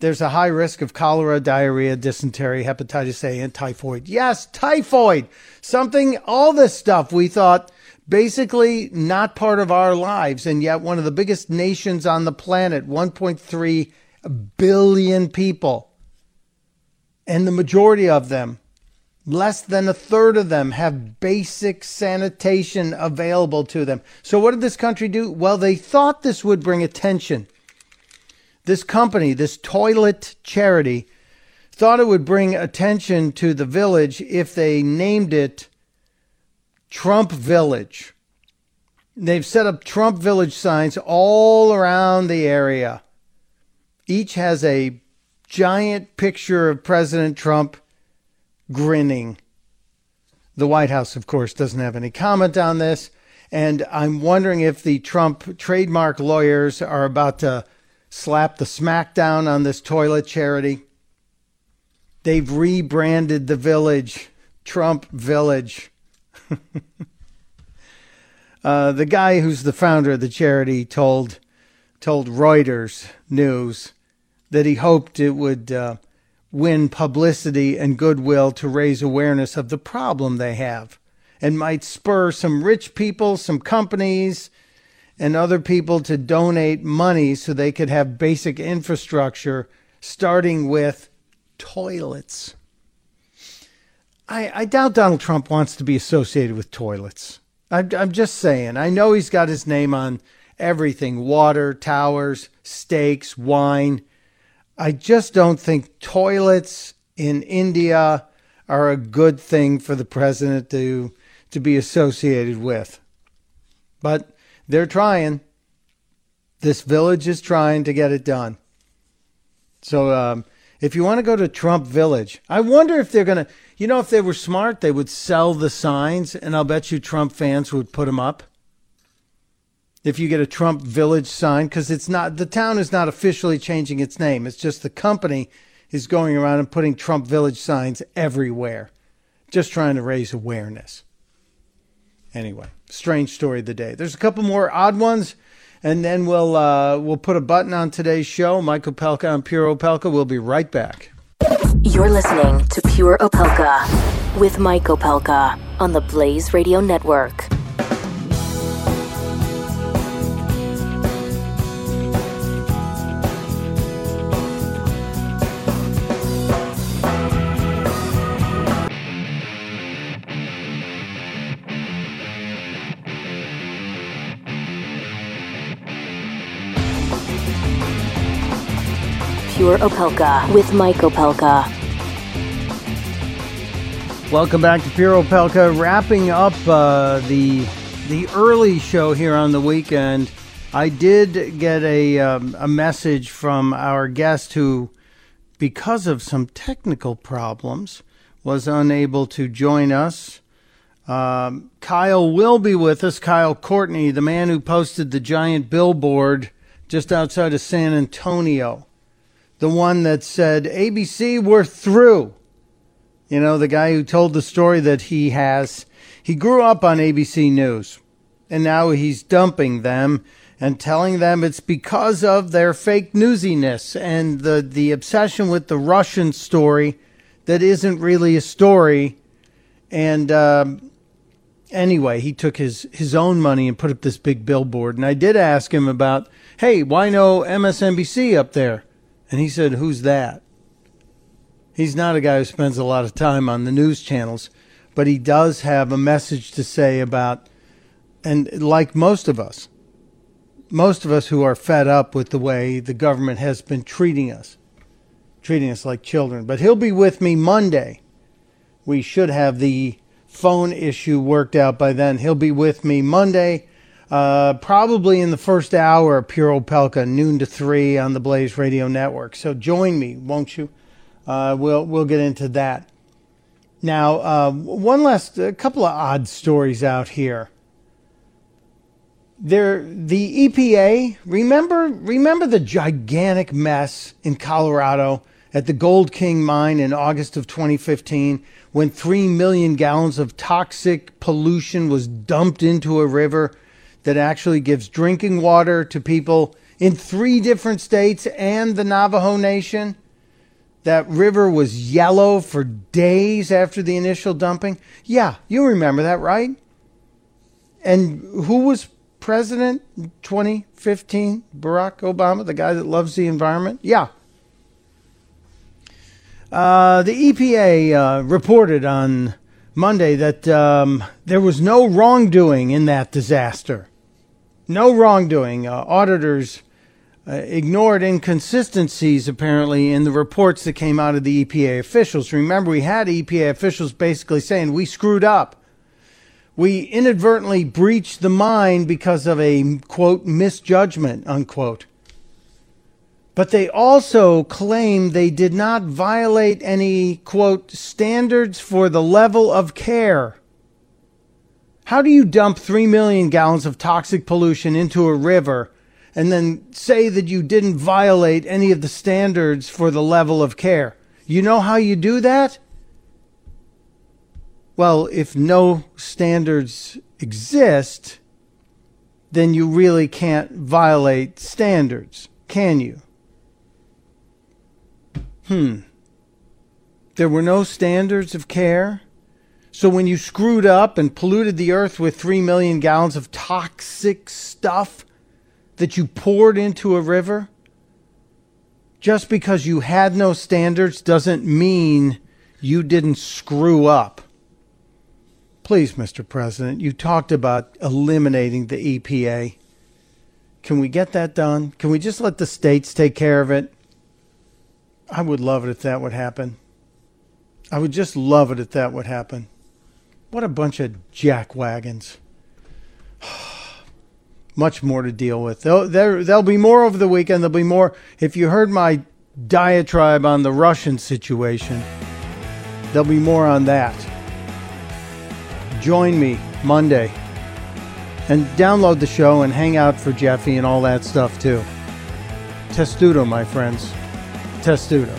There's a high risk of cholera, diarrhea, dysentery, hepatitis A, and typhoid. Yes, typhoid. Something, all this stuff we thought basically not part of our lives, and yet one of the biggest nations on the planet, 1.3 billion people and the majority of them, less than a third of them, have basic sanitation available to them. So, what did this country do? Well, they thought this would bring attention. This company, this toilet charity, thought it would bring attention to the village if they named it Trump Village. They've set up Trump Village signs all around the area. Each has a giant picture of President Trump grinning. The White House, of course, doesn't have any comment on this. And I'm wondering if the Trump trademark lawyers are about to slap the smackdown on this toilet charity. They've rebranded the village Trump Village. *laughs* uh, the guy who's the founder of the charity told told Reuters News that he hoped it would uh, win publicity and goodwill to raise awareness of the problem they have and might spur some rich people, some companies, and other people to donate money so they could have basic infrastructure, starting with toilets. I, I doubt Donald Trump wants to be associated with toilets. I'm, I'm just saying. I know he's got his name on everything water, towers, steaks, wine. I just don't think toilets in India are a good thing for the president to to be associated with. But they're trying. This village is trying to get it done. So um, if you want to go to Trump Village, I wonder if they're going to, you know, if they were smart, they would sell the signs, and I'll bet you Trump fans would put them up. If you get a Trump Village sign, because it's not, the town is not officially changing its name. It's just the company is going around and putting Trump Village signs everywhere, just trying to raise awareness. Anyway, strange story of the day. There's a couple more odd ones, and then we'll uh, we'll put a button on today's show. Michael Opelka and Pure Opelka. We'll be right back. You're listening to Pure Opelka with Mike Opelka on the Blaze Radio Network. Opelka with Mike Opelka. Welcome back to Pure Opelka. Wrapping up uh, the the early show here on the weekend. I did get a um, a message from our guest who, because of some technical problems, was unable to join us. Um, Kyle will be with us. Kyle Courtney, the man who posted the giant billboard just outside of San Antonio the one that said, ABC, we're through. You know, the guy who told the story that he has. He grew up on ABC News, and now he's dumping them and telling them it's because of their fake newsiness and the, the obsession with the Russian story that isn't really a story. And um, anyway, he took his, his own money and put up this big billboard. And I did ask him about, hey, why no MSNBC up there? And he said, Who's that? He's not a guy who spends a lot of time on the news channels, but he does have a message to say about, and like most of us, most of us who are fed up with the way the government has been treating us, treating us like children. But he'll be with me Monday. We should have the phone issue worked out by then. He'll be with me Monday uh, probably in the first hour of Pure Opelka, noon to three on the Blaze Radio Network. So join me, won't you? Uh, we'll we'll get into that. Now, uh, one last, a couple of odd stories out here. There, the EPA. Remember, remember the gigantic mess in Colorado at the Gold King mine in August of 2015, when three million gallons of toxic pollution was dumped into a river that actually gives drinking water to people in three different states and the Navajo Nation. That river was yellow for days after the initial dumping. Yeah, you remember that, right? And who was president 2015? Barack Obama, the guy that loves the environment? Yeah. Uh, the EPA uh, reported on Monday that um, there was no wrongdoing in that disaster no wrongdoing. Uh, auditors uh, ignored inconsistencies apparently in the reports that came out of the EPA officials. Remember, we had EPA officials basically saying we screwed up. We inadvertently breached the mine because of a quote misjudgment unquote. But they also claim they did not violate any quote standards for the level of care how do you dump 3 million gallons of toxic pollution into a river and then say that you didn't violate any of the standards for the level of care? You know how you do that? Well, if no standards exist, then you really can't violate standards, can you? Hmm. There were no standards of care? So when you screwed up and polluted the earth with 3 million gallons of toxic stuff that you poured into a river, just because you had no standards doesn't mean you didn't screw up. Please, Mr. President, you talked about eliminating the EPA. Can we get that done? Can we just let the states take care of it? I would love it if that would happen. I would just love it if that would happen. What a bunch of jack wagons. *sighs* Much more to deal with. There'll, there, there'll be more over the weekend. There'll be more. If you heard my diatribe on the Russian situation, there'll be more on that. Join me Monday and download the show and hang out for Jeffy and all that stuff too. Testudo, my friends. Testudo.